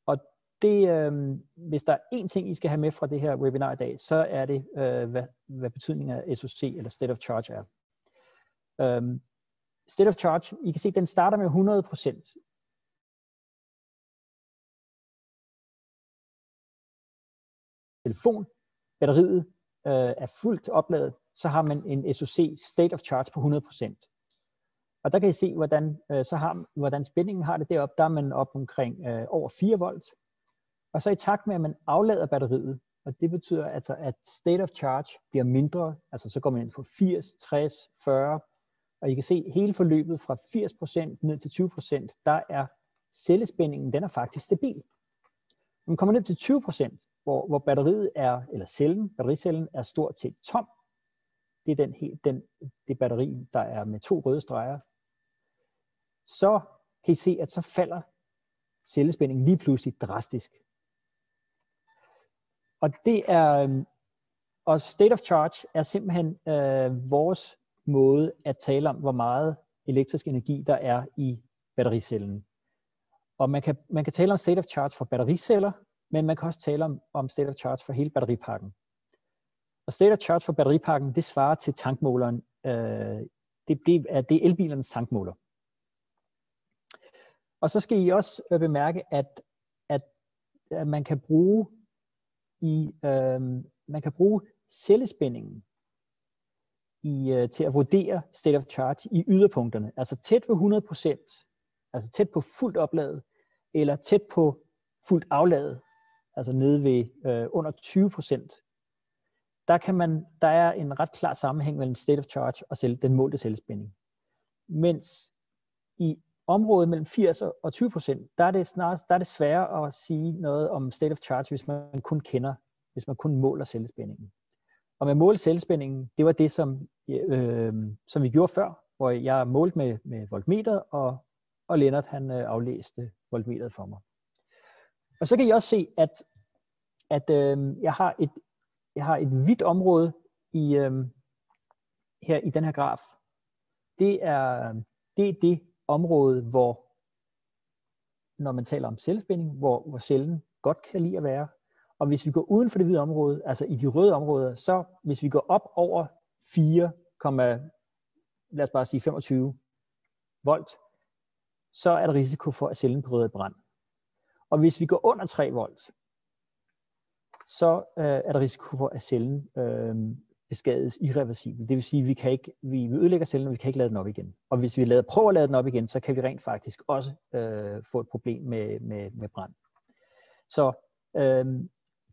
Og det, øh, hvis der er én ting, I skal have med fra det her webinar i dag, så er det, øh, hvad, hvad betydningen af SOC eller state of charge er. Um, state of charge, I kan se, den starter med 100% telefon, batteriet øh, er fuldt opladet, så har man en SOC state of charge på 100%. Og der kan I se, hvordan, øh, så har, hvordan spændingen har det deroppe. Der er man op omkring øh, over 4 volt. Og så i takt med, at man aflader batteriet, og det betyder altså, at state of charge bliver mindre, altså så går man ind på 80, 60, 40, og I kan se hele forløbet fra 80% ned til 20%, der er cellespændingen, den er faktisk stabil. Når man kommer ned til 20%, hvor, hvor batteriet er, eller cellen, battericellen er stort set tom. Det er den, den, det batteri, der er med to røde streger. Så kan I se, at så falder cellespændingen lige pludselig drastisk. Og det er, øhm, og state of charge er simpelthen øh, vores måde at tale om, hvor meget elektrisk energi der er i battericellen. Og man kan, man kan tale om state of charge for battericeller, men man kan også tale om, om state of charge for hele batteripakken. Og state of charge for batteripakken, det svarer til tankmåleren. Øh, det, det, er, det er elbilernes tankmåler. Og så skal I også øh, bemærke, at, at, at man kan bruge i øh, man kan bruge cellespændingen i, øh, til at vurdere state of charge i yderpunkterne, altså tæt ved 100%, altså tæt på fuldt opladet, eller tæt på fuldt afladet, altså nede ved øh, under 20 procent, der, kan man, der er en ret klar sammenhæng mellem state of charge og selv, den målte selvspænding. Mens i området mellem 80 og 20 procent, der er det snart, der er det sværere at sige noget om state of charge, hvis man kun kender, hvis man kun måler selvspændingen. Og med måle selvspændingen, det var det, som, øh, som vi gjorde før, hvor jeg målte med, med voltmeter, og, og Lennart han øh, aflæste voltmeteret for mig. Og så kan I også se, at, at øh, jeg, har et, jeg har et hvidt område i, øh, her i den her graf. Det er, det er det område, hvor, når man taler om cellespænding, hvor, hvor cellen godt kan lide at være. Og hvis vi går uden for det hvide område, altså i de røde områder, så hvis vi går op over 4, lad os bare sige 25 volt, så er der risiko for, at cellen bryder i brand. Og hvis vi går under 3 volt, så øh, er der risiko for, at cellen øh, beskades irreversibelt. Det vil sige, at vi, kan ikke, vi, vi ødelægger cellen, og vi kan ikke lade den op igen. Og hvis vi lader, prøver at lade den op igen, så kan vi rent faktisk også øh, få et problem med, med, med brand. Så øh,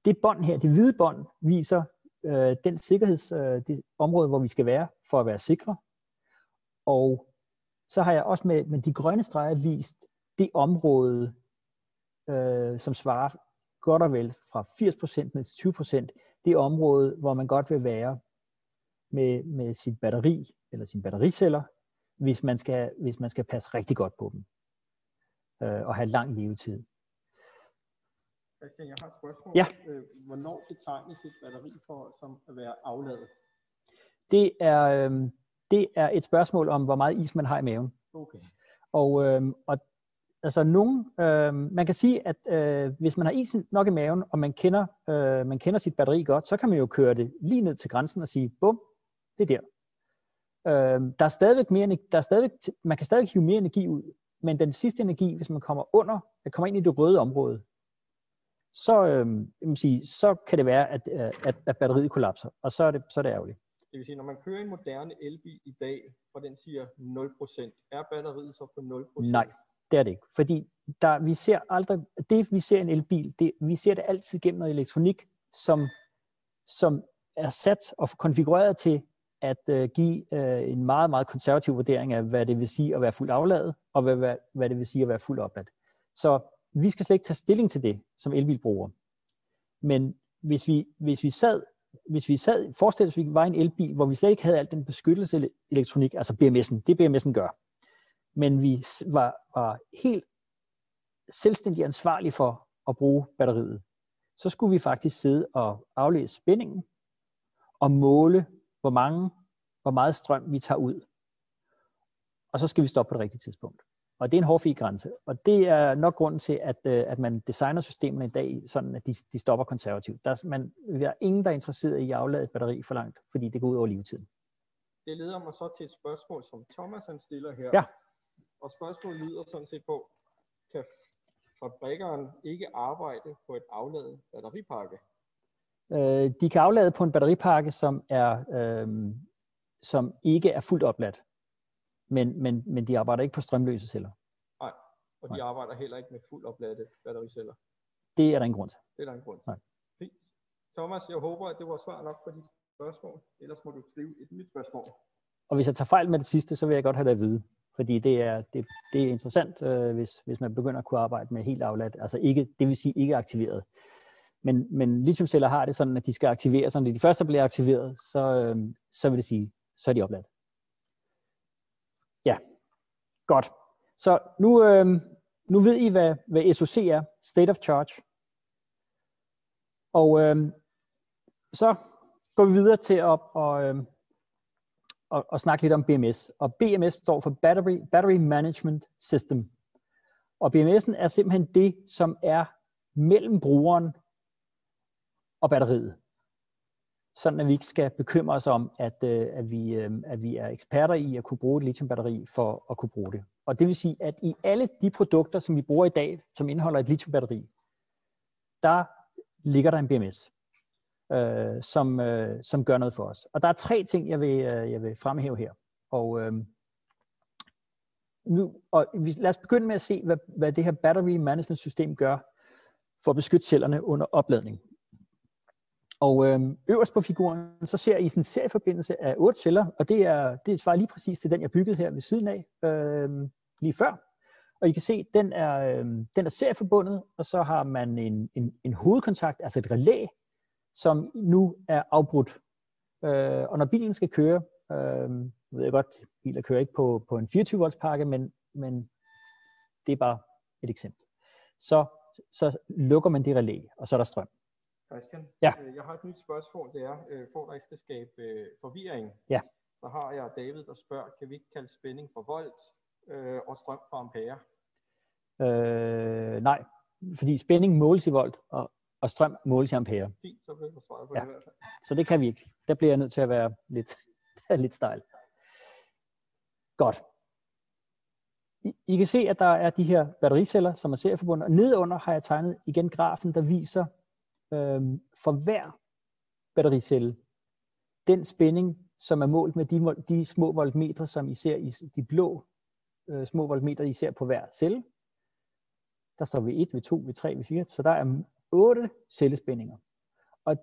det bånd her, det hvide bånd, viser øh, den sikkerheds, øh, det område, hvor vi skal være for at være sikre. Og så har jeg også med, med de grønne streger vist det område, øh, som svarer godt og vel fra 80% ned til 20%, det område, hvor man godt vil være med, med sit batteri eller sine battericeller, hvis man skal, hvis man skal passe rigtig godt på dem øh, og have lang levetid. Christian, jeg har et spørgsmål. Ja. Øh, hvornår betegnes et batteri for som at være afladet? Det er, øh, det er et spørgsmål om, hvor meget is man har i maven. Okay. Og, øh, og altså nogen, øh, man kan sige, at øh, hvis man har is nok i maven, og man kender, øh, man kender sit batteri godt, så kan man jo køre det lige ned til grænsen og sige, bum, det er der. Øh, der er stadigvæk mere, der er stadigvæk, man kan stadig hive mere energi ud, men den sidste energi, hvis man kommer under, der kommer ind i det røde område, så, øh, jeg sige, så kan det være, at, øh, at, at batteriet kollapser, og så er det, så er det ærgerligt. Det vil sige, når man kører en moderne elbil i dag, og den siger 0%, er batteriet så på 0%? Nej, det er det ikke. Fordi der, vi ser aldrig, det vi ser en elbil, det, vi ser det altid gennem noget elektronik, som, som er sat og konfigureret til at øh, give øh, en meget, meget konservativ vurdering af, hvad det vil sige at være fuldt afladet, og hvad, hvad, hvad det vil sige at være fuldt opladt. Så vi skal slet ikke tage stilling til det som elbilbruger. Men hvis vi, hvis vi sad, hvis vi sad, forestil os, at vi var en elbil, hvor vi slet ikke havde alt den beskyttelse elektronik, altså BMS'en, det BMS'en gør, men vi var, var helt selvstændig ansvarlige for at bruge batteriet, så skulle vi faktisk sidde og aflæse spændingen og måle, hvor mange, hvor meget strøm vi tager ud. Og så skal vi stoppe på det rigtige tidspunkt. Og det er en hårfri grænse. Og det er nok grunden til, at, øh, at man designer systemerne i dag, sådan at de, de stopper konservativt. Der er, man, der er ingen, der er interesseret i at aflade et batteri for langt, fordi det går ud over levetiden. Det leder mig så til et spørgsmål, som Thomas han stiller her. Ja. Og spørgsmålet lyder sådan set på, kan fabrikkeren ikke arbejde på et afladet batteripakke? Øh, de kan aflade på en batteripakke, som, er, øh, som ikke er fuldt opladt men, men, men de arbejder ikke på strømløse celler. Nej, og de Nej. arbejder heller ikke med fuldt opladte battericeller. Det er der ingen grund til. Det er der ingen grund til. Nej. Fint. Thomas, jeg håber, at det var svar nok på dit spørgsmål. Ellers må du skrive et nyt spørgsmål. Og hvis jeg tager fejl med det sidste, så vil jeg godt have det at vide. Fordi det er, det, det er interessant, øh, hvis, hvis man begynder at kunne arbejde med helt afladt. Altså ikke, det vil sige ikke aktiveret. Men, men lithiumceller har det sådan, at de skal aktiveres. Når de første bliver aktiveret, så, øh, så vil det sige, så er de opladt. Ja, godt. Så nu, øh, nu ved I, hvad, hvad SOC er, State of Charge. Og øh, så går vi videre til at, og, øh, og, og snakke lidt om BMS. Og BMS står for Battery, Battery Management System. Og BMS'en er simpelthen det, som er mellem brugeren og batteriet sådan at vi ikke skal bekymre os om, at, øh, at, vi, øh, at vi er eksperter i at kunne bruge et lithiumbatteri for at kunne bruge det. Og det vil sige, at i alle de produkter, som vi bruger i dag, som indeholder et lithiumbatteri, der ligger der en BMS, øh, som, øh, som gør noget for os. Og der er tre ting, jeg vil, øh, jeg vil fremhæve her. Og, øh, nu, og lad os begynde med at se, hvad, hvad det her battery management system gør for at beskytte cellerne under opladning. Og øh, øverst på figuren, så ser I sådan en serieforbindelse af otte celler, og det er, det svarer lige præcis til den, jeg byggede her ved siden af øh, lige før. Og I kan se, den er, øh, den er serieforbundet, og så har man en, en, en hovedkontakt, altså et relæ, som nu er afbrudt. Øh, og når bilen skal køre, øh, ved jeg godt, biler kører ikke på, på en 24 volts pakke, men, men det er bare et eksempel. Så, så lukker man det relæ, og så er der strøm. Christian, ja. øh, jeg har et nyt spørgsmål. Det er, øh, for at der ikke skal skabe øh, forvirring, ja. så har jeg David, der spørger, kan vi ikke kalde spænding for volt og strøm for ampere? Øh, nej, fordi spænding måles i volt, og, og strøm måles i ampere. Fint, så bliver jeg på ja. det i hvert fald. Så det kan vi ikke. Der bliver jeg nødt til at være lidt, lidt stejl. Godt. I, I kan se, at der er de her battericeller, som er serieforbundet, og nedenunder har jeg tegnet igen grafen, der viser, øh, for hver battericelle, den spænding, som er målt med de, de små voltmetre, som I ser i de blå øh, små voltmetre, I ser på hver celle. Der står ved 1, ved 2, ved 3, ved 4. Så der er 8 cellespændinger. Og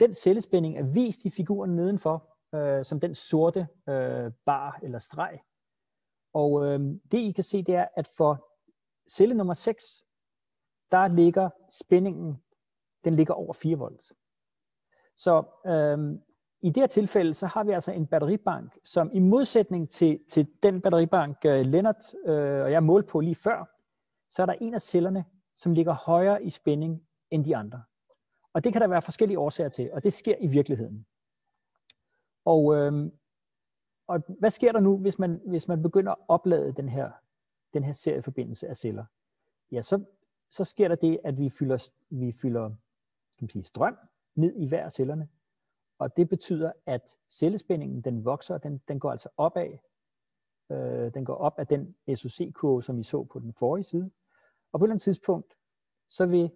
den cellespænding er vist i figuren nedenfor, øh, som den sorte øh, bar eller streg. Og øh, det I kan se, det er, at for celle nummer 6, der ligger spændingen den ligger over 4 volt. Så øh, i det her tilfælde, så har vi altså en batteribank, som i modsætning til, til den batteribank, øh, Lennart øh, og jeg målte på lige før, så er der en af cellerne, som ligger højere i spænding end de andre. Og det kan der være forskellige årsager til, og det sker i virkeligheden. Og, øh, og hvad sker der nu, hvis man, hvis man begynder at oplade den her, den her serieforbindelse af celler? Ja, så, så sker der det, at vi fylder, vi fylder kan man sige, strøm ned i hver af cellerne. Og det betyder, at cellespændingen den vokser, den, den går altså opad. Øh, den går op af den SOC-kurve, som I så på den forrige side. Og på et eller andet tidspunkt, så vil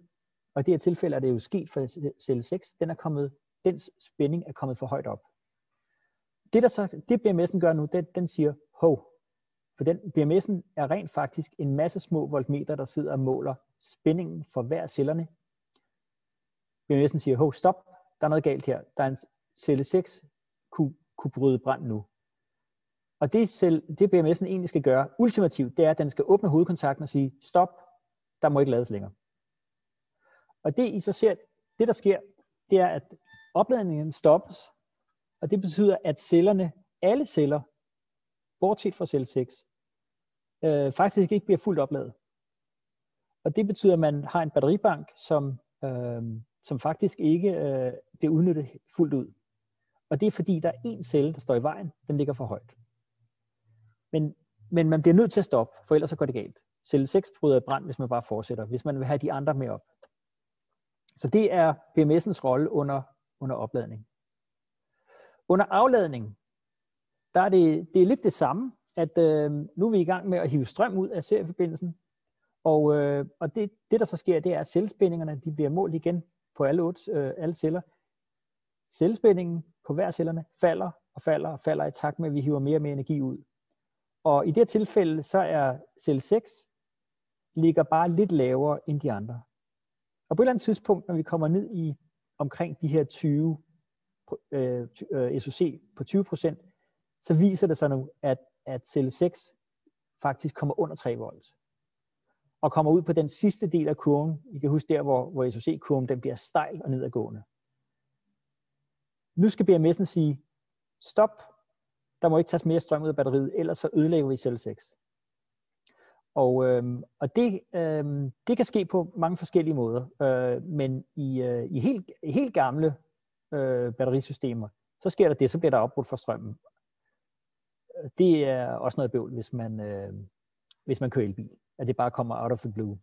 og i det her tilfælde er det jo sket for celle 6. Den er kommet, dens spænding er kommet for højt op. Det, der så, det BMS'en gør nu, den, den siger, hov, for den BMS'en er rent faktisk en masse små voltmeter, der sidder og måler spændingen for hver cellerne. BMS'en siger, hov, stop, der er noget galt her. Der er en celle 6, kunne, kunne bryde brand nu. Og det, selv, det BMS'en egentlig skal gøre ultimativt, det er, at den skal åbne hovedkontakten og sige, stop, der må ikke lades længere. Og det i sig ser, det der sker, det er, at opladningen stoppes, og det betyder, at cellerne, alle celler, bortset fra celle 6, øh, faktisk ikke bliver fuldt opladet. Og det betyder, at man har en batteribank, som, øh, som faktisk ikke øh, bliver udnyttet fuldt ud. Og det er fordi, der er en celle, der står i vejen, den ligger for højt. Men, men man bliver nødt til at stoppe, for ellers så går det galt. Celle 6 bryder i brand, hvis man bare fortsætter, hvis man vil have de andre med op. Så det er PMS'ens rolle under, under opladning. Under afladning, der er det, det er lidt det samme, at øh, nu er vi i gang med at hive strøm ud af serieforbindelsen, og, øh, og det, det, der så sker, det er, at cellespændingerne de bliver målt igen på alle, otte, øh, alle celler. Cellespændingen på hver cellerne falder og falder og falder i takt med, at vi hiver mere og mere energi ud. Og i det her tilfælde, så er celle 6 ligger bare lidt lavere end de andre. Og på et eller andet tidspunkt, når vi kommer ned i omkring de her 20 øh, øh SOC på 20% så viser det sig nu, at, at celle 6 faktisk kommer under 3 volt. Og kommer ud på den sidste del af kurven. I kan huske der, hvor, hvor SOC-kurven den bliver stejl og nedadgående. Nu skal BMS'en sige, stop, der må ikke tages mere strøm ud af batteriet, ellers så ødelægger vi celle 6. Og, øhm, og det, øhm, det kan ske på mange forskellige måder, øh, men i, øh, i helt, helt gamle øh, batterisystemer, så sker der det, så bliver der opbrudt for strømmen. Det er også noget bøvl, hvis man, øh, hvis man kører elbil, at det bare kommer out of the blue.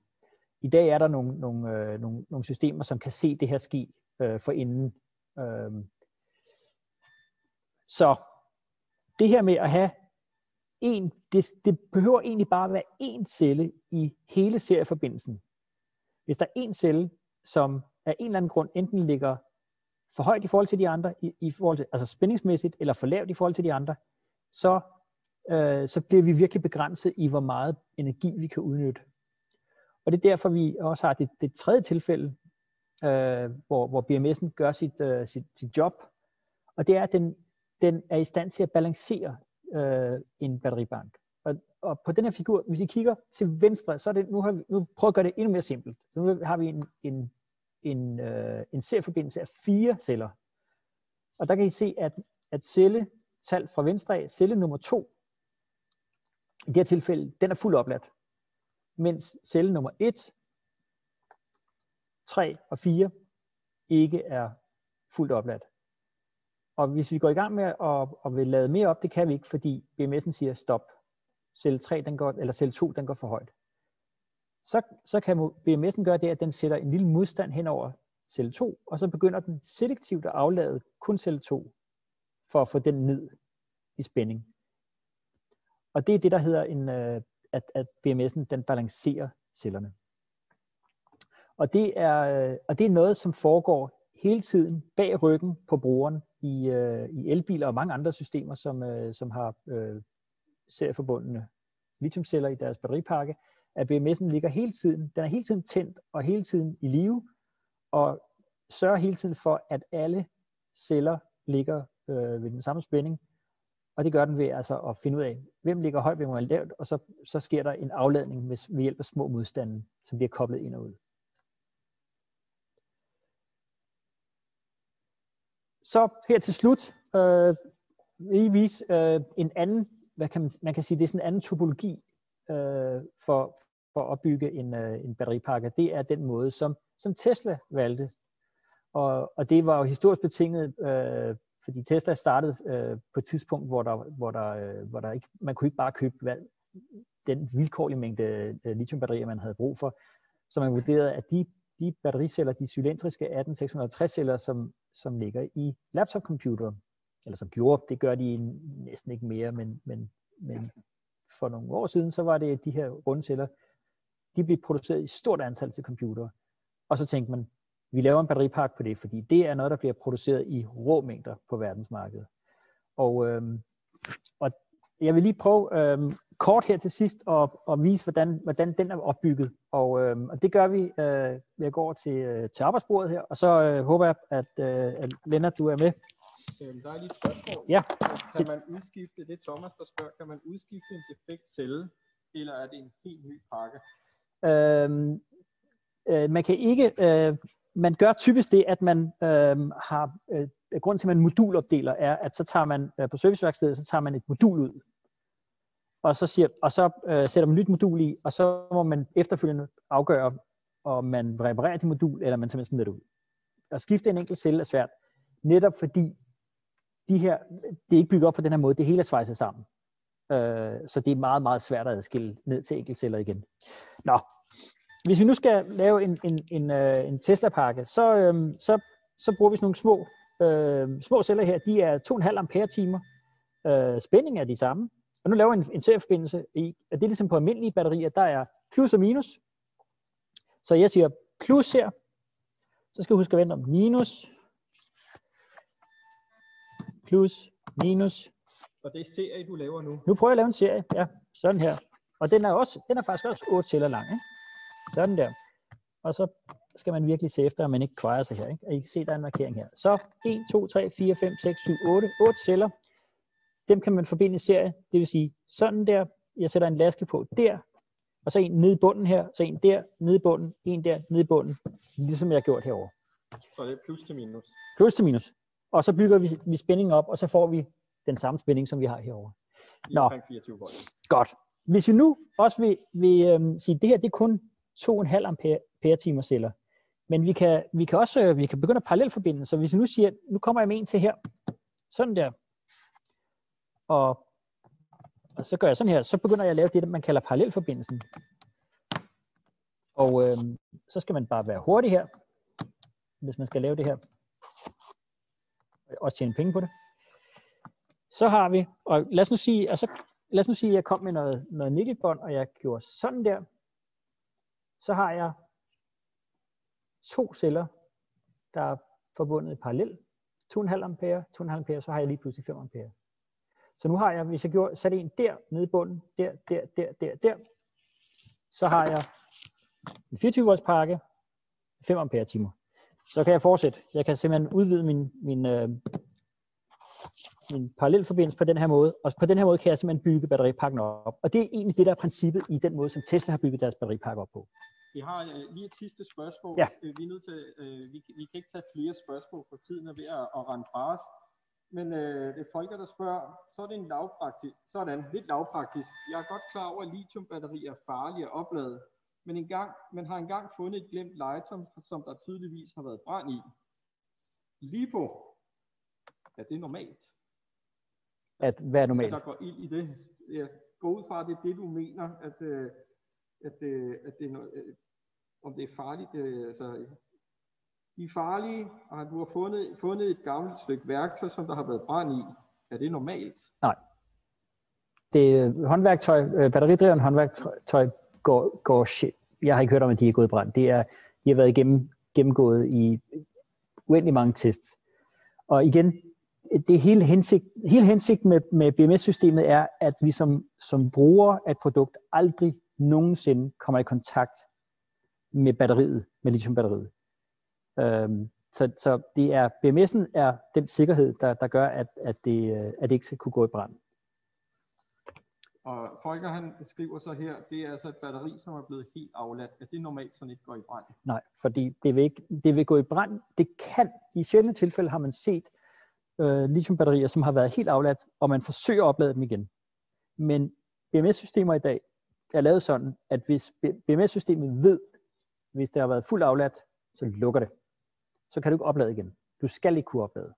I dag er der nogle, nogle, øh, nogle, nogle systemer, som kan se det her ske øh, for inden. Øh, så det her med at have en, det, det behøver egentlig bare at være én celle i hele serieforbindelsen. Hvis der er en celle, som af en eller anden grund enten ligger for højt i forhold til de andre, i, i forhold til, altså spændingsmæssigt, eller for lavt i forhold til de andre, så, øh, så bliver vi virkelig begrænset i, hvor meget energi vi kan udnytte. Og det er derfor, vi også har det, det tredje tilfælde, øh, hvor, hvor BMS'en gør sit, øh, sit, sit job, og det er, at den, den er i stand til at balancere øh, en batteribank. Og, og på den her figur, hvis I kigger til venstre, så er det, nu har vi nu prøver at gøre det endnu mere simpelt. Så nu har vi en, en, en, øh, en serieforbindelse af fire celler. Og der kan I se, at, at celle tal fra venstre af, celle nummer 2, i det her tilfælde, den er fuldt opladt. Mens celle nummer 1, 3 og 4 ikke er fuldt opladt. Og hvis vi går i gang med at, at vil lade mere op, det kan vi ikke, fordi BMS'en siger stop. Celle 3, den går, eller celle 2, den går for højt. Så, så kan BMS'en gøre det, at den sætter en lille modstand hen over celle 2, og så begynder den selektivt at aflade kun celle 2, for at få den ned i spænding. Og det er det, der hedder, en, øh, at, at BMS'en den balancerer cellerne. Og det, er, øh, og det er noget, som foregår hele tiden bag ryggen på brugeren i, øh, i elbiler og mange andre systemer, som, øh, som har øh, serieforbundne lithiumceller i deres batteripakke, at BMS'en ligger hele tiden, den er hele tiden tændt og hele tiden i live, og sørger hele tiden for, at alle celler ligger øh, ved den samme spænding, og det gør den ved altså at finde ud af, hvem ligger højt, hvem er lavt, og så, så sker der en afladning med, ved hjælp af små modstande, som bliver koblet ind og ud. Så her til slut øh, vil I vise øh, en anden, hvad kan man, man kan sige, det er sådan en anden topologi øh, for, for at opbygge en, øh, en batteripakke. Det er den måde, som, som Tesla valgte. Og, og det var jo historisk betinget, øh, fordi Tesla startede øh, på et tidspunkt, hvor der, hvor der, øh, hvor der ikke, man kunne ikke bare købe hvad, den vilkårlige mængde øh, lithiumbatterier, man havde brug for. Så man vurderede, at de de battericeller, de cylindriske 18650-celler, som, som ligger i laptopcomputere, eller som gjorde, det gør de næsten ikke mere, men, men, men for nogle år siden, så var det de her runde celler, de blev produceret i stort antal til computere. Og så tænkte man, vi laver en batteripark på det, fordi det er noget, der bliver produceret i rå mængder på verdensmarkedet. Og, øhm, og jeg vil lige prøve øhm, kort her til sidst at, at vise, hvordan, hvordan den er opbygget. Og, øhm, og det gør vi øh, ved at gå over til, øh, til arbejdsbordet her, og så øh, håber jeg, at, øh, at Lennart, du er med. Øhm, der er lige et spørgsmål. Ja. Kan man udskifte, det er Thomas, der spørger, kan man udskifte en defekt celle, eller er det en helt ny pakke? Øhm, øh, man kan ikke, øh, man gør typisk det, at man øh, har, øh, grunden til, at man modulopdeler, er, at så tager man øh, på serviceværkstedet, så tager man et modul ud, og så, siger, og så øh, sætter man et nyt modul i, og så må man efterfølgende afgøre, om man reparerer det modul, eller man simpelthen smider det ud. At skifte en enkelt celle er svært, netop fordi de her, det er ikke bygget op på den her måde, det hele er svejset sammen. Øh, så det er meget, meget svært at adskille ned til enkeltceller igen. Nå, hvis vi nu skal lave en, en, en, øh, en Tesla-pakke, så, øh, så, så bruger vi sådan nogle små, øh, små celler her. De er 2,5 ampere-timer. Øh, spændingen er de samme. Og nu laver en, en serieforbindelse i, og det er ligesom på almindelige batterier, der er plus og minus. Så jeg siger plus her, så skal du huske at vente om minus, plus, minus. Og det er serie, du laver nu? Nu prøver jeg at lave en serie, ja, sådan her. Og den er, også, den er faktisk også 8 celler lang, ikke? Sådan der. Og så skal man virkelig se efter, at man ikke kvejer sig her. Ikke? Og I kan se, der er en markering her. Så 1, 2, 3, 4, 5, 6, 7, 8. 8 celler. Dem kan man forbinde i serie. Det vil sige, sådan der. Jeg sætter en laske på der. Og så en nede i bunden her. Så en der, nede i bunden. En der, nede i bunden. Ligesom jeg har gjort herover. Så det er plus til minus. Plus til minus. Og så bygger vi, vi spændingen op, og så får vi den samme spænding, som vi har herover. Nå. Omkring 24 volt. Godt. Hvis vi nu også vil, vil øhm, sige, at det her det er kun 2,5 ampere timer celler. Men vi kan, vi kan også øh, vi kan begynde at parallelforbinde. Så hvis vi nu siger, nu kommer jeg med en til her, sådan der, og, og så gør jeg sådan her, så begynder jeg at lave det, man kalder parallelforbindelsen. Og øh, så skal man bare være hurtig her, hvis man skal lave det her. Også tjene penge på det. Så har vi, og lad os nu sige, altså, lad os nu sige, at jeg kom med noget, noget nikkelbånd, og jeg gjorde sådan der så har jeg to celler, der er forbundet parallelt. 2,5 ampere, 2,5 ampere, så har jeg lige pludselig 5 ampere. Så nu har jeg, hvis jeg gjorde, satte en der nede i bunden, der, der, der, der, der, så har jeg en 24 volts pakke, 5 ampere timer. Så kan jeg fortsætte. Jeg kan simpelthen udvide min, min, øh, min parallelforbindelse på den her måde, og på den her måde kan jeg simpelthen bygge batteripakken op. Og det er egentlig det, der er princippet i den måde, som Tesla har bygget deres batteripakke op på. Vi har uh, lige et sidste spørgsmål. Ja. Uh, vi er nødt til, uh, vi, vi kan ikke tage flere spørgsmål, for tiden er ved at, at rende fra os. Men uh, det er Folker, der spørger, så er det en lavpraktisk, sådan, lidt lavpraktisk. Jeg er godt klar over, at lithiumbatterier er farlige at oplade, men engang, man har engang fundet et glemt legetøj, som der tydeligvis har været brand i. Lipo, er det normalt? At er normalt? At der går ild i det. Jeg går ud fra, at det er det, du mener, at, øh, at, øh, at det er noget, om det er farligt. Altså, de er farlige, og du har fundet, fundet et gammelt stykke værktøj, som der har været brand i. Er det normalt? Nej. Det er håndværktøj, batteridrevet håndværktøj går, går shit. Jeg har ikke hørt om, at de er gået i brand. Det er, de har været igennem, gennemgået i uendelig mange tests. Og igen, det hele, hensigt, hele hensigten med, med BMS-systemet er, at vi som, som bruger af et produkt aldrig nogensinde kommer i kontakt med batteriet, med lithiumbatteriet. Øhm, så, så det er, BMS'en er den sikkerhed, der, der gør, at, at, det, at det ikke skal kunne gå i brand. Og Folker han skriver så her, det er altså et batteri, som er blevet helt afladt. Er det normalt, så det ikke går i brand? Nej, fordi det vil, ikke, det vil gå i brand. Det kan, i sjældne tilfælde har man set øh, lithiumbatterier, som har været helt afladt, og man forsøger at oplade dem igen. Men BMS-systemer i dag er lavet sådan, at hvis BMS-systemet ved, hvis det har været fuldt afladt, så lukker det. Så kan du ikke oplade igen. Du skal ikke kunne oplade.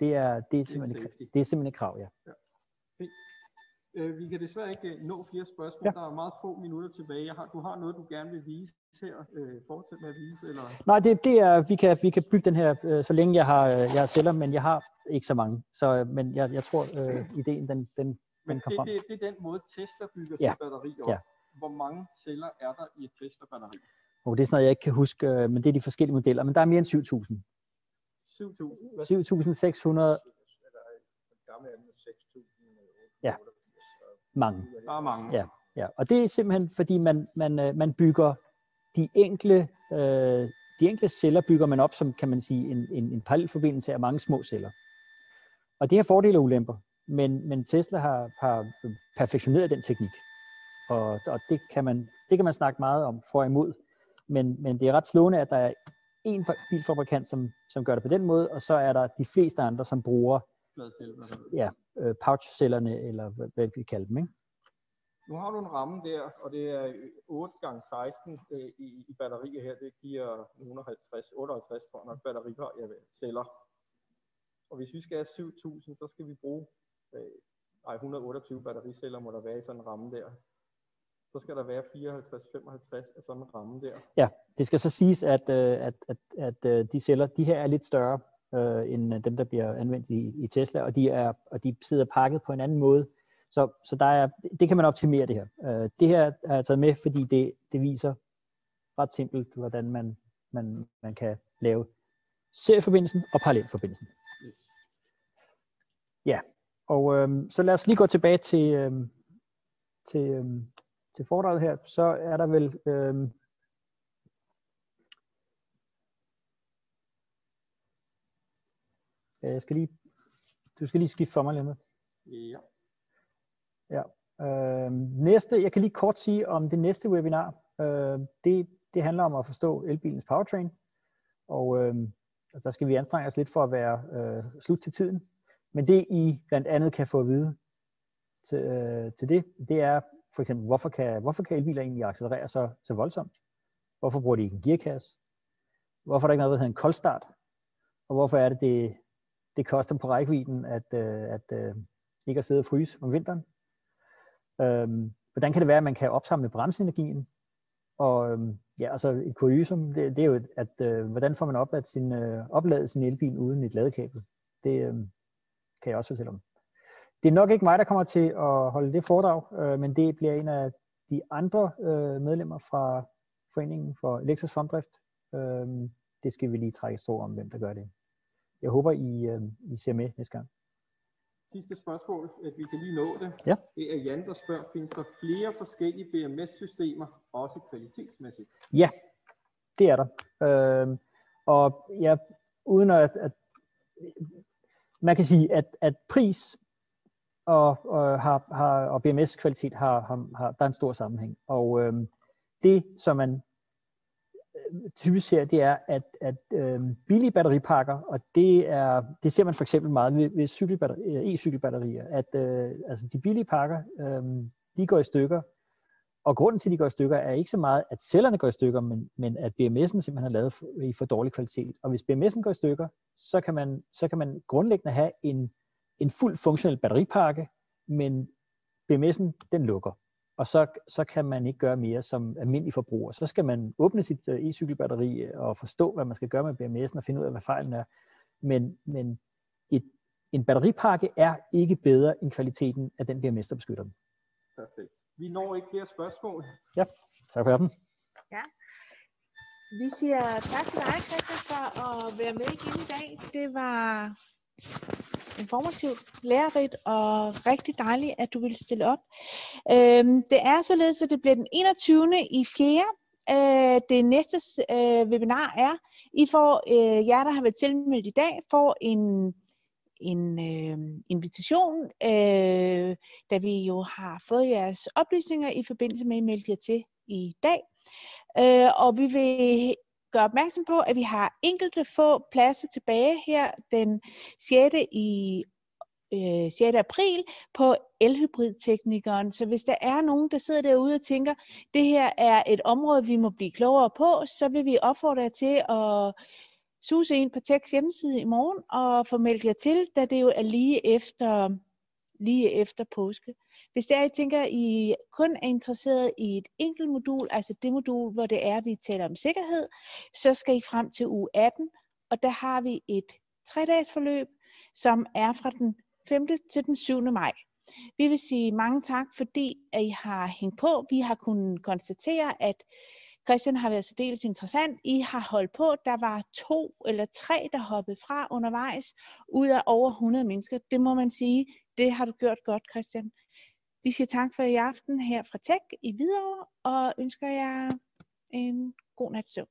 Det er, det er, simpelthen, det er, det er simpelthen et krav, ja. ja. Øh, vi kan desværre ikke nå flere spørgsmål. Ja. Der er meget få minutter tilbage. Jeg har, du har noget, du gerne vil vise her. Øh, fortsæt med at vise? Eller? Nej, det, det er, vi kan, vi kan bygge den her, øh, så længe jeg har, jeg har celler, men jeg har ikke så mange. Så, øh, men jeg, jeg tror, øh, ideen den, den, men den det, frem. Det, det er den måde, Tesla bygger ja. sit batteri op. Ja. Hvor mange celler er der i et Tesla-batteri? Og det er sådan noget, jeg ikke kan huske, øh, men det er de forskellige modeller. Men der er mere end 7.000. 7.000. 7.600 Ja. Mange. Der er mange. Ja. Ja, og det er simpelthen, fordi man, man, øh, man bygger de enkle, øh, de enkle celler bygger man op som, kan man sige, en, en, en parallelforbindelse af mange små celler. Og det har fordele og ulemper, men, men Tesla har, har perfektioneret den teknik. Og, og det, kan man, det kan man snakke meget om for og imod. Men, men det er ret slående, at der er en bilfabrikant, som, som gør det på den måde, og så er der de fleste andre, som bruger ja, øh, pouch-cellerne, eller hvad, vi kalder dem. Ikke? Nu har du en ramme der, og det er 8 gange 16 øh, i, i batterier her. Det giver 150, 58 tror jeg nok batterier ja, celler. Og hvis vi skal have 7000, så skal vi bruge øh, ej, 128 battericeller må der være i sådan en ramme der. Så skal der være 54-55 af sådan en ramme der. Ja, det skal så siges, at, øh, at, at, at øh, de celler, de her er lidt større øh, end øh, dem, der bliver anvendt i, i Tesla, og de, er, og de sidder pakket på en anden måde. Så, så der er, det kan man optimere det her. Øh, det her er jeg taget med, fordi det, det viser ret simpelt, hvordan man, man, man kan lave serieforbindelsen og parallelforbindelsen. Ja, og øhm, så lad os lige gå tilbage til, øhm, til, øhm, til foredraget her. Så er der vel... Øhm, jeg skal lige, du skal lige skifte for mig lidt. Ja. Ja. Øh, næste, jeg kan lige kort sige om det næste webinar. Øh, det, det handler om at forstå elbilens powertrain. Og øh, der skal vi anstrenge os lidt for at være øh, slut til tiden. Men det I blandt andet kan få at vide til, øh, til det, det er for eksempel, hvorfor kan, hvorfor kan elbiler egentlig accelerere så, så voldsomt? Hvorfor bruger de ikke en gearkasse? Hvorfor er der ikke noget, der hedder en koldstart? Og hvorfor er det, det, det koster på rækkevidden at, øh, at øh, ikke at sidde og fryse om vinteren? Øhm, hvordan kan det være, at man kan opsamle bremseenergien? Og øhm, ja, altså et kuriosum, det, det er jo, at øh, hvordan får man op at sin, øh, opladet sin elbil uden et ladekabel? Det øh, kan jeg også fortælle om. Det er nok ikke mig, der kommer til at holde det foredrag, øh, men det bliver en af de andre øh, medlemmer fra Foreningen for Elektrisk Fremdrift. Øh, det skal vi lige trække stor om, hvem der gør det. Jeg håber, I, øh, I ser med næste gang sidste spørgsmål, at vi kan lige nå det. Ja. Det er Jan, der spørger, findes der flere forskellige BMS-systemer, også kvalitetsmæssigt? Ja, det er der. Øh, og ja, uden at, at man kan sige, at, at pris og, og, har, har, og BMS-kvalitet har, har, har, der er en stor sammenhæng. Og øh, det, som man typisk ser, det er, at, at øh, billige batteripakker, og det, er, det ser man for eksempel meget ved, ved cykelbatteri, øh, e-cykelbatterier, at øh, altså de billige pakker, øh, de går i stykker, og grunden til, at de går i stykker, er ikke så meget, at cellerne går i stykker, men, men at BMS'en simpelthen er lavet for, i for dårlig kvalitet. Og hvis BMS'en går i stykker, så kan man, så kan man grundlæggende have en, en fuld funktionel batteripakke, men BMS'en, den lukker og så, så kan man ikke gøre mere som almindelig forbruger. Så skal man åbne sit øh, e-cykelbatteri og forstå, hvad man skal gøre med BMS'en og finde ud af, hvad fejlen er. Men, men et, en batteripakke er ikke bedre end kvaliteten af den BMS, der beskytter den. Perfekt. Vi når ikke flere spørgsmål. Ja, tak for den. Ja. Vi siger tak til dig, Christian, for at være med igen i dag. Det var informativt, lærerigt og rigtig dejligt, at du vil stille op. Øhm, det er således, at det bliver den 21. i 4. Øh, det næste øh, webinar er, I får, øh, jer der har været tilmeldt i dag, får en en øh, invitation, øh, da vi jo har fået jeres oplysninger i forbindelse med, at I meldte jer til i dag. Øh, og vi vil gøre opmærksom på, at vi har enkelte få pladser tilbage her den 6. i øh, 6. april på elhybridteknikeren. Så hvis der er nogen, der sidder derude og tænker, det her er et område, vi må blive klogere på, så vil vi opfordre jer til at suse ind på Techs hjemmeside i morgen og få meldt jer til, da det jo er lige efter, lige efter påske. Hvis det er, I tænker, I kun er interesseret i et enkelt modul, altså det modul, hvor det er, vi taler om sikkerhed, så skal I frem til uge 18, og der har vi et tre-dages forløb, som er fra den 5. til den 7. maj. Vi vil sige mange tak, fordi at I har hængt på. Vi har kunnet konstatere, at Christian har været særdeles interessant. I har holdt på. Der var to eller tre, der hoppede fra undervejs, ud af over 100 mennesker. Det må man sige, det har du gjort godt, Christian. Vi siger tak for i aften her fra Tech i Hvidovre, og ønsker jer en god nat søvn.